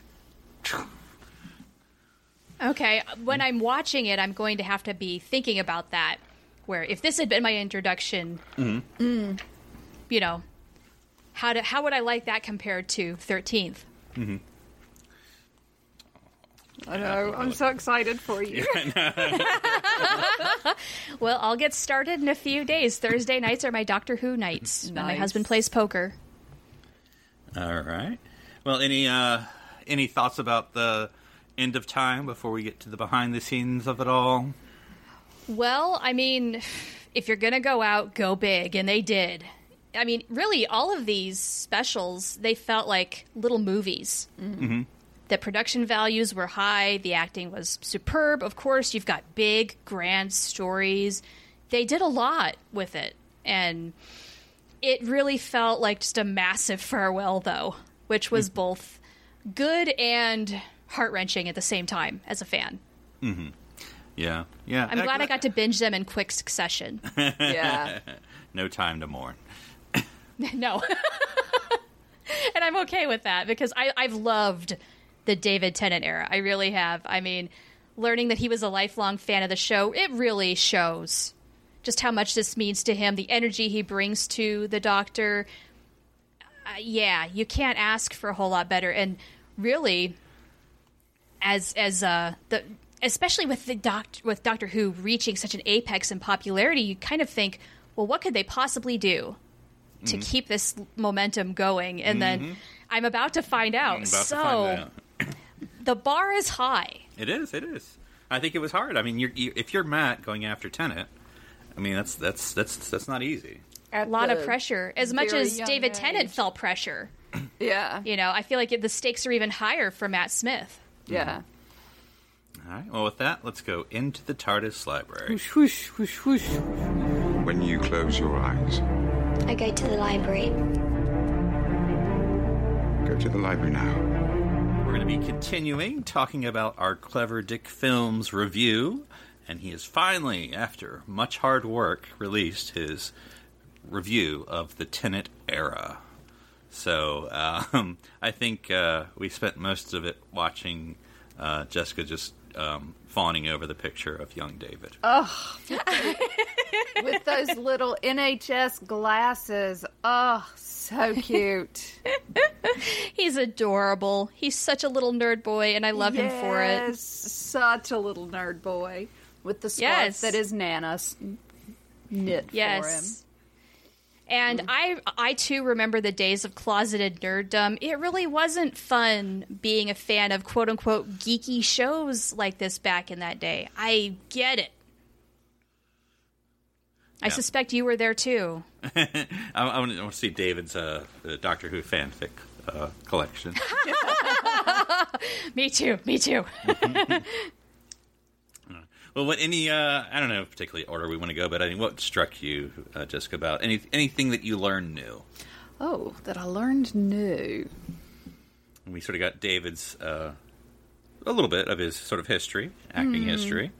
Okay, when I'm watching it, I'm going to have to be thinking about that. Where if this had been my introduction, mm, you know, how to, how would I like that compared to Thirteenth? I know. I'm so excited for you. [LAUGHS] Well, I'll get started in a few days. Thursday nights are my Doctor Who nights. when my husband plays poker. all right. Well, any uh, any thoughts about the end of time before we get to the behind the scenes of it all? Well, I mean, if you're going to go out, go big, and they did. I mean, really, all of these specials, they felt like little movies. Mm-hmm. The production values were high, the acting was superb. Of course, you've got big, grand stories. They did a lot with it, and it really felt like just a massive farewell, though, which was both good and heart wrenching at the same time as a fan. Yeah, yeah. I'm glad I got to binge them in quick succession. [LAUGHS] yeah. [LAUGHS] no time to mourn. [LAUGHS] no. and I'm okay with that because I, I've loved the David Tennant era. I really have. I mean, learning that he was a lifelong fan of the show, it really shows just how much this means to him, the energy he brings to the Doctor. Uh, yeah, you can't ask for a whole lot better. And really, as as uh the especially with the doc with Doctor Who reaching such an apex in popularity, you kind of think, well, what could they possibly do to keep this momentum going? And then I'm about to find out. I'm about so to find out. [COUGHS] the bar is high. It is. It is. I think it was hard. I mean, you're, you, if you're Matt going after Tennant, I mean that's that's that's that's not easy. A lot of pressure. As much as young David Tennant felt pressure, [COUGHS] Yeah. you know, I feel like it, the stakes are even higher for Matt Smith. Yeah. Mm-hmm. All right. Well, with that, let's go into the TARDIS library. Whoosh, whoosh, whoosh. When you close your eyes, I go to the library. go to the library now. we're going to be continuing talking about our Clever Dick Films review. And he has finally, after much hard work, released his review of the Tennant era. So um, [LAUGHS] I think uh, we spent most of it watching uh, Jessica just um, fawning over the picture of young David. Oh, [LAUGHS] With those little NHS glasses. Oh, so cute. [LAUGHS] He's adorable. He's such a little nerd boy, and I love him for it. Yes, Such a little nerd boy with the scarf Yes. that is Nana's knit for him. And I, I too remember the days of closeted nerddom. It really wasn't fun being a fan of quote unquote geeky shows like this back in that day. I get it. I Yeah. suspect you were there too. [LAUGHS] I, I, want to see David's uh, uh, Doctor Who fanfic uh, collection. [LAUGHS] Me too. Me too. [LAUGHS] well, what any uh, I don't know particularly order we want to go, but I mean, what struck you, uh, Jessica, about any anything that you learned new? Oh, that I learned new. And we sort of got David's uh, a little bit of his sort of history, acting history,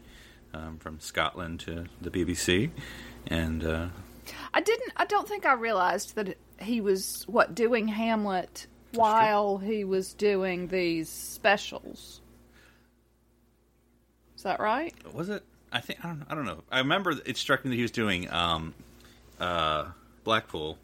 um, from Scotland to the BBC, and uh, I didn't. I don't think I realized that he was what doing Hamlet while he was doing these specials. Is that right? was it? I think I don't. I don't know. I remember it struck me that he was doing um, uh, Blackpool,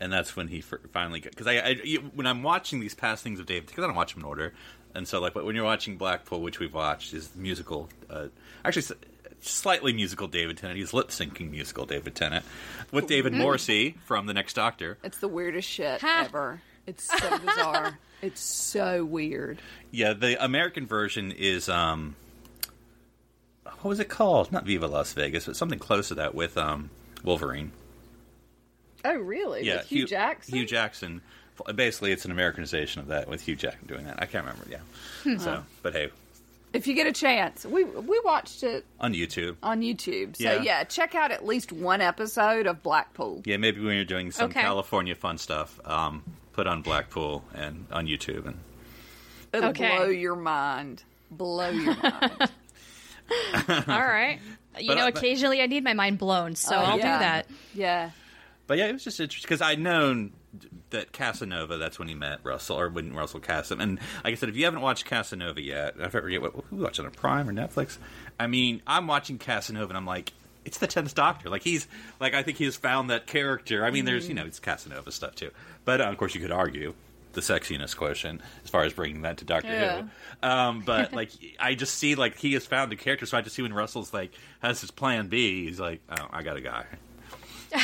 and that's when he fir- finally got because I, I you- when I'm watching these past things of David because I don't watch them in order, and so like when you're watching Blackpool, which we've watched, is musical, uh, actually slightly musical David Tennant. He's lip syncing musical David Tennant with David Morrissey from The Next Doctor. It's the weirdest shit Ha. ever. It's so bizarre. [LAUGHS] it's so weird. Yeah, the American version is um, what was it called? Not Viva Las Vegas, but something close to that with um, Wolverine. Oh, really? yeah, With Hugh, Jackson. Hugh Jackson. Basically, it's an Americanization of that with Hugh Jackson doing that. I can't remember. Yeah. So, but hey, If you get a chance, we we watched it on YouTube. on YouTube. So Yeah. yeah, check out at least one episode of Blackpool. Yeah, maybe when you're doing some Okay. California fun stuff, um, put on Blackpool and on YouTube, and It'll Okay. blow your mind. Blow your mind. [LAUGHS] [LAUGHS] All right. You But, know, uh, but- occasionally I need my mind blown, so Oh, I'll yeah. do that. Yeah. But yeah, it was just interesting because I'd known that Casanova. That's when he met Russell, or when Russell cast him. And like I said, if you haven't watched Casanova yet, I forget what who watched it on Prime or Netflix. I mean, I'm watching Casanova, and I'm like, it's the tenth Doctor. Like he's like I think he has found that character. I mean, there's you know it's Casanova stuff too, but uh, of course you could argue the sexiness quotient as far as bringing that to Doctor Yeah. Who. Um, but [LAUGHS] like I just see like he has found a character, so I just see when Russell's like has his plan B, he's like, oh, I got a guy. [LAUGHS]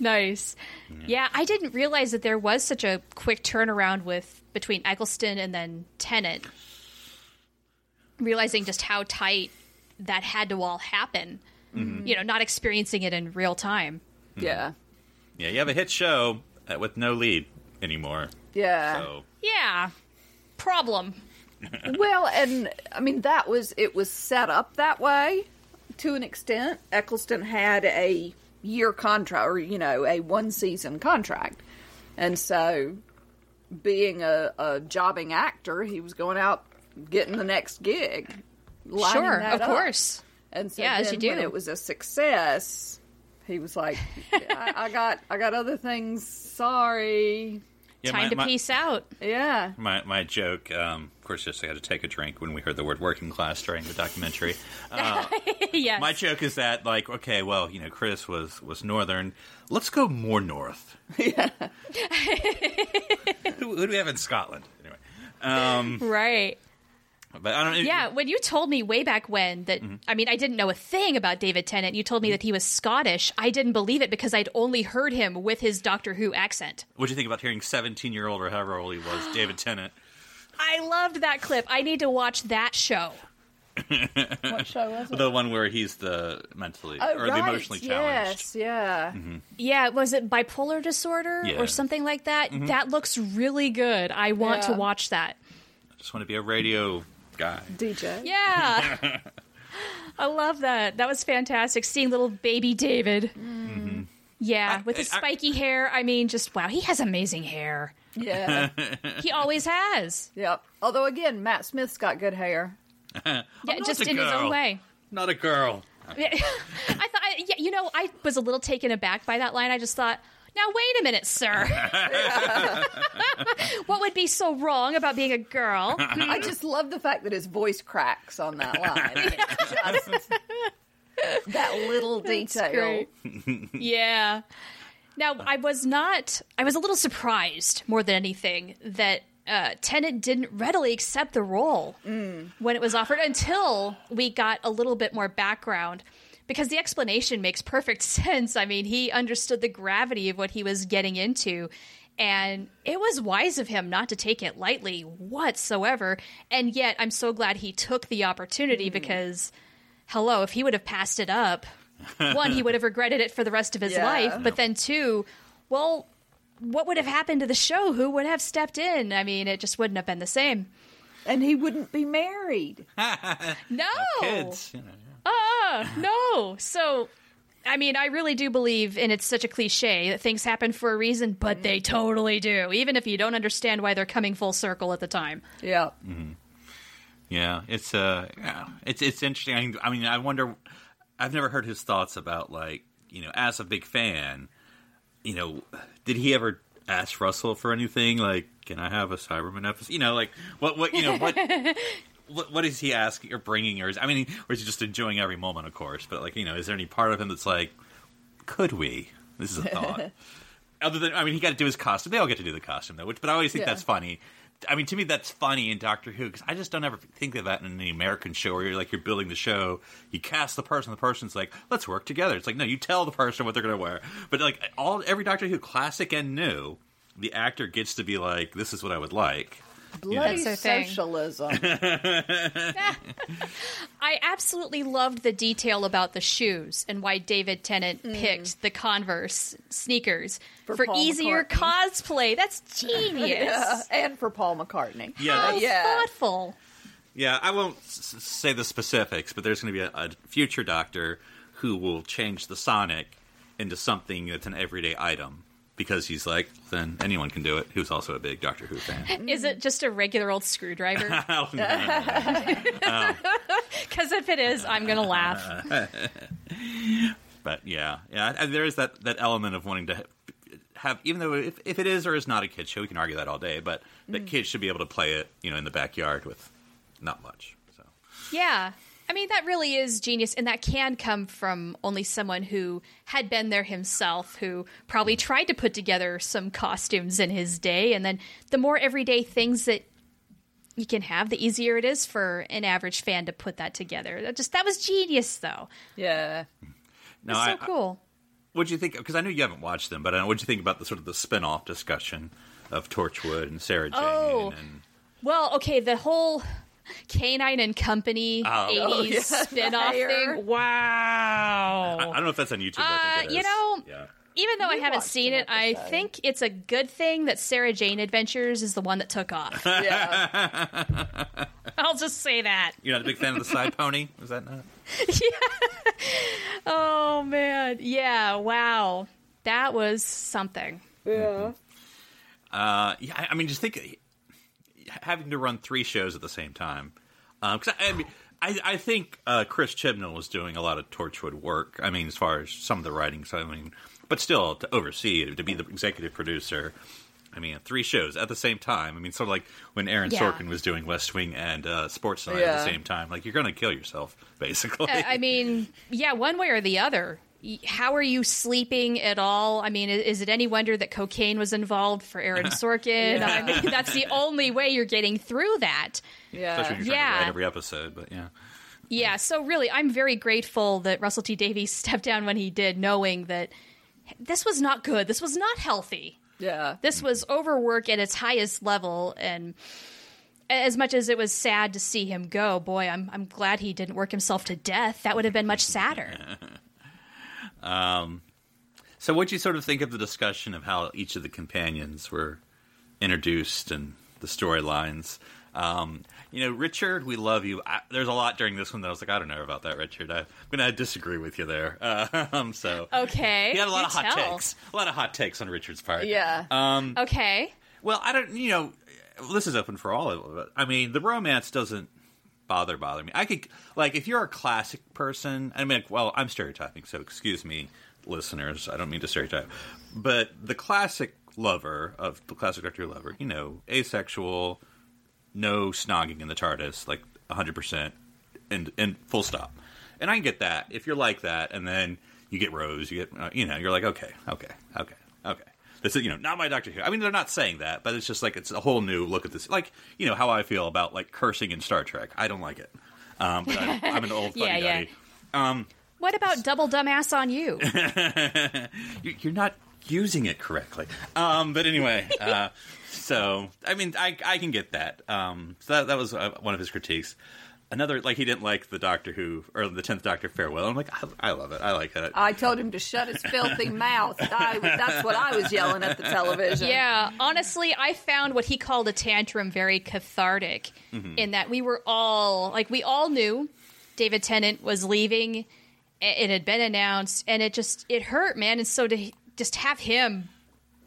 Nice. Yeah, I didn't realize that there was such a quick turnaround with between Eccleston and then Tennant. Realizing just how tight that had to all happen. You know, not experiencing it in real time. Yeah. Yeah, you have a hit show Uh, with no lead anymore. Yeah. So Yeah. Problem. [LAUGHS] Well, and I mean that was it was set up that way to an extent. Eccleston had a year contract, or you know, a one season contract, and so being a, a jobbing actor, he was going out getting the next gig. Sure, of up. course. And so Yeah, as then you when do. it was a success, he was like, I, "I got, I got other things. Sorry." yeah, Time my, to my, peace out. Yeah. My, my joke, um, of course, just I had to take a drink when we heard the word working class during the documentary. [LAUGHS] yes. My joke is that, like, okay, well, you know, Chris was was northern. Let's go more north. [LAUGHS] Yeah. who, who do we have in Scotland? Anyway, right. But I don't. know. Yeah, when you told me way back when that, mm-hmm. I mean, I didn't know a thing about David Tennant. You told me mm-hmm. that he was Scottish. I didn't believe it because I'd only heard him with his Doctor Who accent. What do you think about hearing seventeen year old or however old he was, [GASPS] David Tennant? I loved that clip. I need to watch that show. [LAUGHS] What show was it? The one where he's the mentally Oh, or the emotionally challenged. Yes, yeah. Mm-hmm. Yeah, was it bipolar disorder Yeah. or something like that? That looks really good. I want to watch that. I just want to be a radio guy. DJ. Yeah. [LAUGHS] I love that. That was fantastic. Seeing little baby David. Mm-hmm. Yeah, I- with his I- spiky hair. I mean, just wow, he has amazing hair. Yeah. [LAUGHS] He always has. yep. Although again, Matt Smith's got good hair. [LAUGHS] Yeah, just a in his own way. Not a girl. I thought, I, yeah, you know, I was a little taken aback by that line. I just thought, now wait a minute, sir. [LAUGHS] [LAUGHS] what would be so wrong about being a girl? I just love the fact that his voice cracks on that [LAUGHS] line. Just that little detail. yeah. Now, I was not, I was a little surprised more than anything that uh, Tennant didn't readily accept the role when it was offered until we got a little bit more background. Because the explanation makes perfect [LAUGHS] sense. I mean, he understood the gravity of what he was getting into. And it was wise of him not to take it lightly whatsoever. And yet, I'm so glad he took the opportunity hmm. because, hello, if he would have passed it up, [LAUGHS] one, he would have regretted it for the rest of his Yeah. life. But then, two, well, what would have happened to the show? Who would have stepped in? I mean, it just wouldn't have been the same. And he wouldn't be married. [LAUGHS] No, Kids. You know, uh, no. So, I mean, I really do believe, and it's such a cliche that things happen for a reason, but they totally do, even if you don't understand why they're coming full circle at the time. Yeah. Yeah, it's uh, yeah, it's it's interesting. I mean, I mean, I wonder. I've never heard his thoughts about like you know, as a big fan, you know, did he ever ask Russell for anything like, can I have a Cyberman episode? You know, like what what you know what. [LAUGHS] What, what is he asking or bringing, or is I mean, or is he just enjoying every moment? Of course, but like you know, is there any part of him that's like, could we? This is a thought. [LAUGHS] Other than, I mean, he got to do his costume. They all get to do the costume though, which, but I always think Yeah. that's funny. I mean, to me, that's funny in Doctor Who because I just don't ever think of that in the American show where you're like you're building the show, you cast the person, the person's like, let's work together. It's like no, you tell the person what they're going to wear. But like all every Doctor Who, classic and new, the actor gets to be like, this is what I would like. Bloody That's socialism. [LAUGHS] [LAUGHS] I absolutely loved the detail about the shoes and why David Tennant mm. picked the Converse sneakers for, For easier McCartney. cosplay. That's [LAUGHS] genius. yeah. And for Paul McCartney. Yeah, How yeah. thoughtful. Yeah, I won't s- s- say the specifics, but there's going to be a, a future Doctor who will change the Sonic into something that's an everyday item because he's like, then anyone can do it. Who's also a big Doctor Who fan. [LAUGHS] Is it just a regular old screwdriver? [LAUGHS] Oh. Because [LAUGHS] if it is, I'm going to laugh. But yeah, yeah, there is that, that element of wanting to have, even though if, if it is or is not a kid show, we can argue that all day, but that mm. kids should be able to play it, you know, in the backyard with not much. So Yeah. I mean, that really is genius, and that can come from only someone who had been there himself, who probably tried to put together some costumes in his day. And then the more everyday things that you can have, the easier it is for an average fan to put that together. That just that was genius, though. Yeah. now, It's so I, cool. What'd you think? Because I know you haven't watched them, but uh, what'd you think about the sort of the spin-off discussion of Torchwood and Sarah Jane? Oh. And, Well, okay, the whole K-9 and Company Oh. 80s [LAUGHS] Oh, yeah, spin-off the thing. Wow. I, I don't know if that's on YouTube. but I Uh, think it you know, yeah. Even though I haven't seen it, I think it's a good thing that Sarah Jane Adventures is the one that took off. [LAUGHS] Yeah. [LAUGHS] I'll just say that. You're not a big fan of the side pony? Was that not? Yeah. Oh man, yeah, wow, that was something. yeah. Uh, yeah, I- I mean, just think having to run three shows at the same time. Because I, I, mean, I, I think uh, Chris Chibnall was doing a lot of Torchwood work. I mean, as far as some of the writing, so I mean, but still to oversee to be the executive producer. I mean, three shows at the same time. I mean, sort of like when Aaron Yeah. Sorkin was doing West Wing and uh, Sports Night at the same time. Like, you're going to kill yourself, [LAUGHS] basically. I I mean, yeah, one way or the other. Y- How are you sleeping at all? I mean, is it any wonder that cocaine was involved for Aaron [LAUGHS] Sorkin? I mean, that's the only way you're getting through that. Yeah. Especially when you're Yeah. to write every episode. But yeah. Yeah, so really, I'm very grateful that Russell T Davies [LAUGHS] stepped down when he did, knowing that this was not good. This was not healthy. Yeah. This was overwork at its highest level, and as much as it was sad to see him go, boy, I'm I'm glad he didn't work himself to death. That would have been much sadder. [LAUGHS] So, what would you sort of think of the discussion of how each of the companions were introduced and the storylines? Um, you know, Richard, we love you. I, there's a lot during this one that I was like, I don't know about that, Richard. I, am gonna disagree with you there. [LAUGHS] Um, so Okay. he had a lot you of hot tell. takes, a lot of hot takes on Richard's part. Yeah. Um, Okay. well, I don't. You know, this is open for all of it. I mean, the romance doesn't bother bother me. I could like if you're a classic person. I mean, well, I'm stereotyping, so excuse me, listeners. I don't mean to stereotype, but the classic lover of the classic Doctor Who lover, you know, asexual, no snogging in the TARDIS, like 100 percent, and and full stop. And I can get that if you're like that, and then you get Rose, you get, uh, you know, you're like, okay, okay, okay, okay. This is, you know, not my Doctor Who. I mean, they're not saying that, but it's just like it's a whole new look at this. Like, you know, how I feel about like cursing in Star Trek. I don't like it. Um, but I, I'm an old [LAUGHS] Yeah, yeah. Um, What about double dumbass on you? [LAUGHS] you- you're not using it correctly. Um, but anyway, [LAUGHS] uh, so I mean, I I can get that. Um, so that that was uh, one of his critiques. Another, like he didn't like the Doctor Who or the Tenth Doctor farewell. I'm like, I, I love it. I like that. I told him to shut his filthy [LAUGHS] mouth. I, that's what I was yelling at the television. Yeah, honestly, I found what he called a tantrum very cathartic mm-hmm. in that we were all like we all knew David Tennant was leaving. It had been announced, and it just it hurt, man. And so to just have him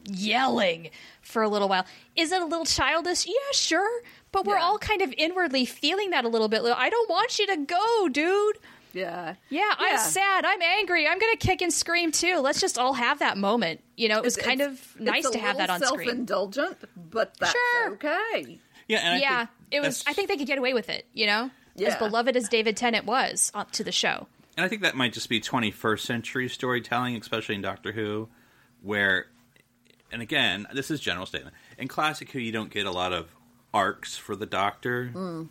yelling for a little while is it a little childish? Yeah, sure, but we're Yeah. all kind of inwardly feeling that a little bit. I don't want you to go, dude. Yeah. Yeah, I'm sad. I'm angry. I'm gonna kick and scream too. Let's just all have that moment. You know, it was kind It's- of nice it's to have that on little screen. Self-indulgent, but that's Sure. okay. yeah, and I yeah, think it was. I think they could get away with it. You know, as beloved as David Tennant was up to the show. And I think that might just be 21st century storytelling, especially in Doctor Who, where, and again, this is general statement. In classic Who, you don't get a lot of arcs for the Doctor. Mm.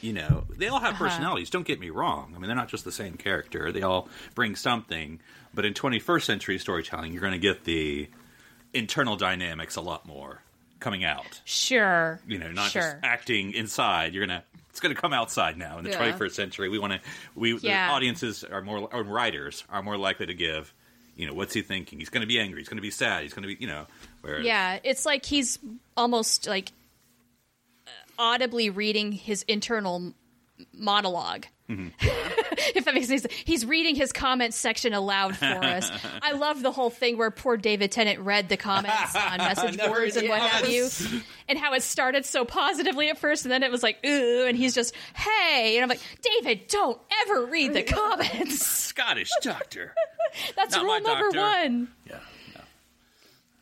You know, they all have uh-huh. personalities. Don't get me wrong. I mean, they're not just the same character. They all bring something. But in 21st century storytelling, you're going to get the internal dynamics a lot more coming out. Sure, You know, not sure. just acting inside. You're gonna it's gonna come outside now in the Yeah. 21st century. We want to we Yeah. the audiences are more or writers are more likely to give. You know, what's he thinking? He's going to be angry. He's going to be sad. He's going to be, you know, whereas yeah, it's like he's almost like audibly reading his internal monologue. Mm-hmm. [LAUGHS] if that makes sense, he's reading his comments section aloud for us. [LAUGHS] I love the whole thing where poor David Tennant read the comments on [LAUGHS] message boards and what have you, and how it started so positively at first, and then it was like, ooh, and he's just, hey, and I'm like, David, don't ever read the comments. Scottish doctor. That's Not rule number doctor. one. yeah.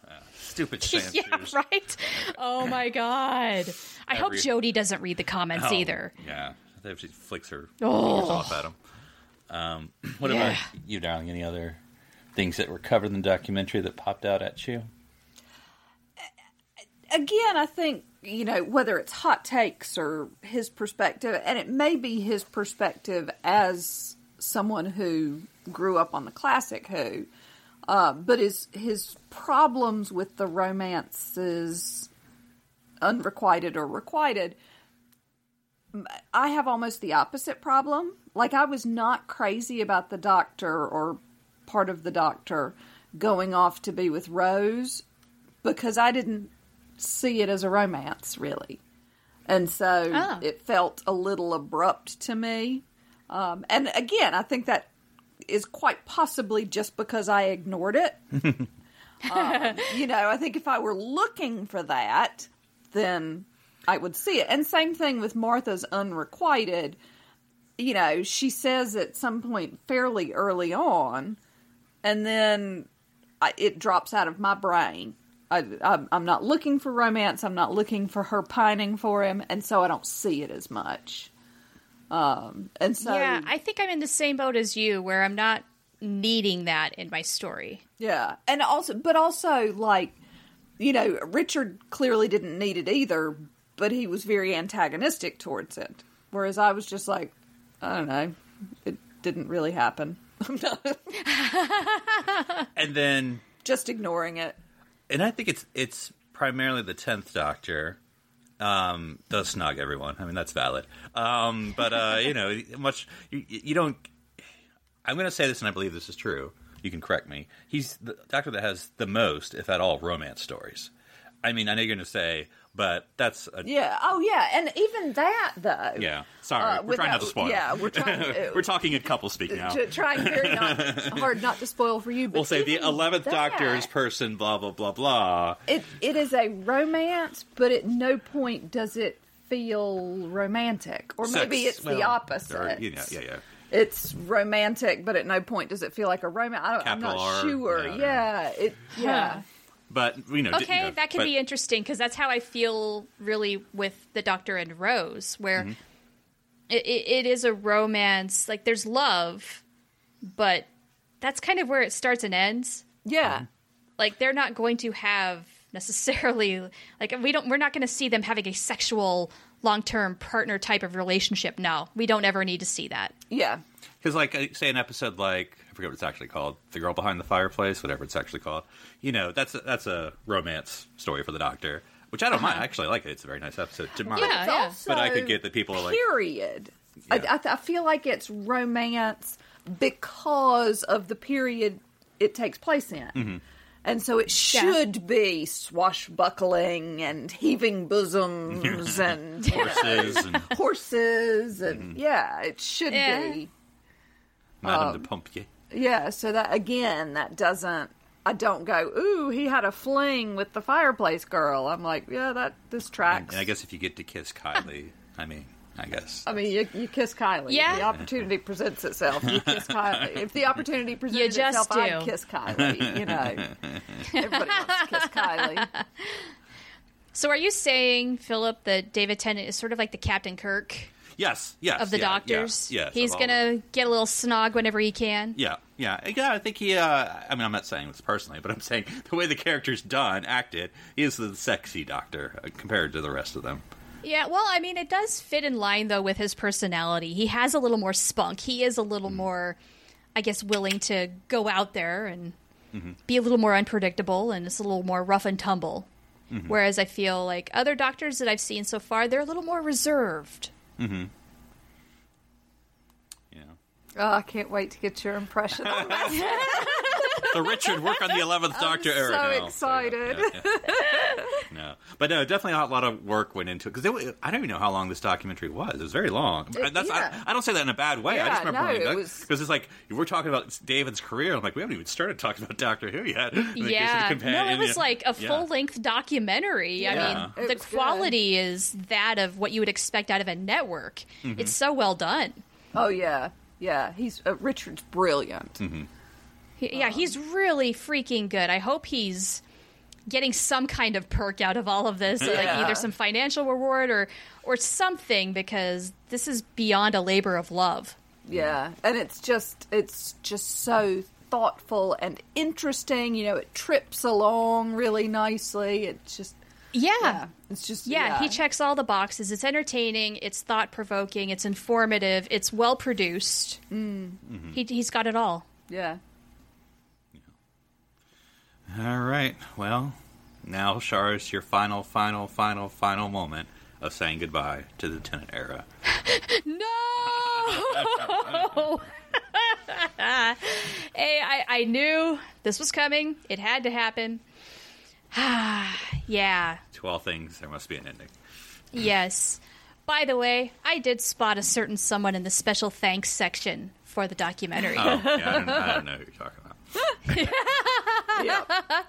Uh, stupid yeah, right. Oh my god. I hope Every- Jodie doesn't read the comments Oh, either. Yeah, I if she flicks her Oh. fingers off at him. Um, what Yeah. about you, darling? Any other things that were covered in the documentary that popped out at you? again, I think you know whether it's hot takes or his perspective, and it may be his perspective as someone who grew up on the classic Who, uh, but his his problems with the romances, unrequited or requited. I have almost the opposite problem. Like I was not crazy about the doctor or part of the doctor going off to be with Rose because I didn't see it as a romance, really. And so Ah. it felt a little abrupt to me. Um, and again, I think that is quite possibly just because I ignored it. [LAUGHS] um, you know, I think if I were looking for that, then I would see it. And same thing with Martha's unrequited. You know, she says at some point fairly early on, and then I, it drops out of my brain. I, I'm, I'm not looking for romance. I'm not looking for her pining for him, and so I don't see it as much. Um, and so yeah, I think I'm in the same boat as you where I'm not needing that in my story. Yeah, and also, but also, like, you know, Richard clearly didn't need it either, but he was very antagonistic towards it. Whereas I was just like, I don't know, it didn't really happen. [LAUGHS] And then just ignoring it. and I think it's it's primarily the tenth Doctor um, does snog everyone. I mean that's valid. Um, but uh, you know, much you, you don't. I'm going to say this, and I believe this is true. You can correct me. He's the Doctor that has the most, if at all, romance stories. I mean, I know you're going to say, but that's a, Yeah. Oh, yeah. And even that, though. yeah. Sorry, Uh, we're trying not to spoil. Yeah, we're trying. [LAUGHS] uh, we're talking in couple speak now. to- trying very not, [LAUGHS] hard not to spoil for you. But We'll say the eleventh Doctor's person, blah blah blah blah. It it is a romance, but at no point does it feel romantic, or maybe Sex- it's the opposite. or, you know, yeah, yeah. It's romantic, but at no point does it feel like a romance. I don't, I'm not R, sure. yeah, Yeah, it. Yeah. But you know, d- Okay, you know, that could but- be interesting because that's how I feel really with the Doctor and Rose, where Mm-hmm. it, it, it is a romance. Like there's love, but that's kind of where it starts and ends. Yeah. Like they're not going to have necessarily like we don't we're not going to see them having a sexual long-term partner type of relationship. No, we don't ever need to see that. Yeah. Because, like, uh, say an episode like I forget what it's actually called, "The Girl Behind the Fireplace," whatever it's actually called. You know, that's a, that's a romance story for the Doctor, which I don't mind. I actually like it. It's a very nice episode to mind. Yeah, It's yeah. But I could get that people are like- period. Yeah. I, I, I feel like it's romance because of the period it takes place in. Mm-hmm. And so it should be swashbuckling and heaving bosoms [LAUGHS] and Horses and [LAUGHS] horses and Mm-hmm. yeah, it should Yeah. be. Madame Um, de Pompier. Yeah, so that again, that doesn't. I don't go. Ooh, he had a fling with the fireplace girl. I'm like, yeah, that this tracks. And I guess if you get to kiss Kylie, I mean, I guess. I mean, you, you kiss Kylie. Yeah. If the opportunity presents itself. You kiss Kylie. If the opportunity presented You just itself, I'd kiss Kylie. You know, [LAUGHS] everybody wants to kiss Kylie. So are you saying, Philip, that David Tennant is sort of like the Captain Kirk Yes, yes. of the yeah, Doctors? Yeah, yes, He's gonna get a little snog whenever he can. Yeah, yeah, yeah. I think he. Uh, I mean, I'm not saying this personally, but I'm saying the way the character's done, acted, he is the sexy Doctor uh, compared to the rest of them. Yeah, well, I mean, it does fit in line though with his personality. He has a little more spunk. He is a little mm-hmm. more, I guess, willing to go out there and mm-hmm. be a little more unpredictable, and it's a little more rough and tumble. Mm-hmm. Whereas I feel like other doctors that I've seen so far, they're a little more reserved. You know, Oh, I can't wait to get your impression on that. [LAUGHS] [LAUGHS] the Richard work on the Eleventh Doctor era. so no. excited. Yeah, yeah. no, but no, definitely a lot of work went into it because I don't even know how long this documentary was. It was very long. It- That's, yeah. I, I don't say that in a bad way. I just Yeah, remember no, it was- because it's like we're talking about David's career. I'm like, we haven't even started talking about Doctor Who yet. And it gives you the Yeah, no, it was like a full length documentary. Yeah. I mean, It the was good. quality is that of what you would expect out of a network. It's so well done. Oh yeah, yeah. He's uh, Richard's brilliant. Mm-hmm. He- yeah, he's really freaking good. I hope he's getting some kind of perk out of all of this, like either some financial reward or or something, because this is beyond a labor of love. Yeah, and it's just it's just so thoughtful and interesting. You know, it trips along really nicely. It's just Yeah. yeah, it's just Yeah, he checks all the boxes. It's entertaining, it's thought provoking, it's informative, it's well produced. Mm. He, he's got it all. Yeah, All right. Well, now, Shar, is your final, final, final, final moment of saying goodbye to the Tennant era. [LAUGHS] No! [LAUGHS] hey, I, I knew this was coming. It had to happen. [SIGHS] yeah, To all things, there must be an ending. [CLEARS THROAT] yes. By the way, I did spot a certain someone in the special thanks section for the documentary. Oh, yeah, I don't, I don't know [LAUGHS] who you're talking about. Yeah. [LAUGHS]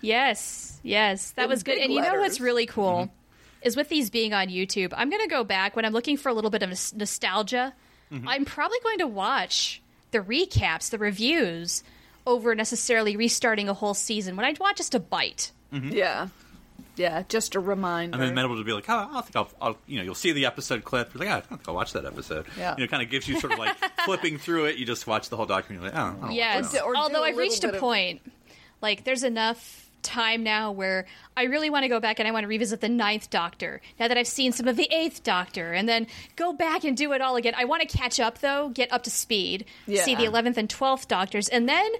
Yes, yes, that In was good. big And you know what's really cool mm-hmm. is with these being on YouTube. I'm going to go back when I'm looking for a little bit of nos- nostalgia. Mm-hmm. I'm probably going to watch the recaps, the reviews, over necessarily restarting a whole season. When I watch just a bite. Mm-hmm. yeah, yeah. Just a reminder. And then Metal to be like, oh, I think I'll, I'll, you know, you'll see the episode clip. You're like, oh, I think I'll watch that episode. Yeah. You know, it kind of gives you sort of like [LAUGHS] flipping through it. You just watch the whole documentary. Like, oh, I don't wanna Yes, watch that. Or do although a I've reached a bit of- point, like there's enough time now where I really want to go back and I want to revisit the Ninth Doctor. Now that I've seen some of the Eighth Doctor, and then go back and do it all again. I want to catch up though, get up to speed, see the Eleventh and Twelfth Doctors, and then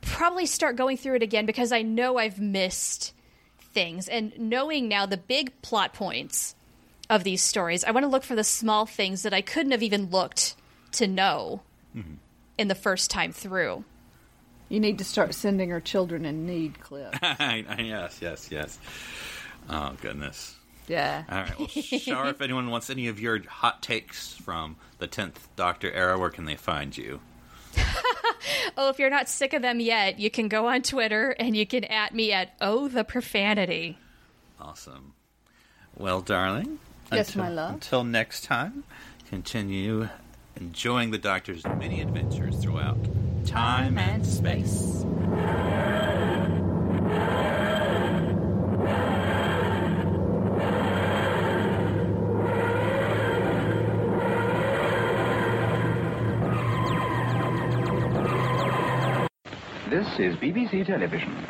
probably start going through it again because I know I've missed things and knowing now the big plot points of these stories. I want to look for the small things that I couldn't have even looked to know mm-hmm. in the first time through. You need to start sending her children in need clips. [LAUGHS] yes, yes, yes. Oh goodness. Yeah. All right. Well, Shar, if anyone wants any of your hot takes from the tenth Doctor era, where can they find you? [LAUGHS] Oh, if you're not sick of them yet, you can go on Twitter and you can at me at oh the profanity. Awesome. Well, darling. Yes, until, my love. Until next time, continue enjoying the Doctor's many adventures throughout time and space. This is BBC Television.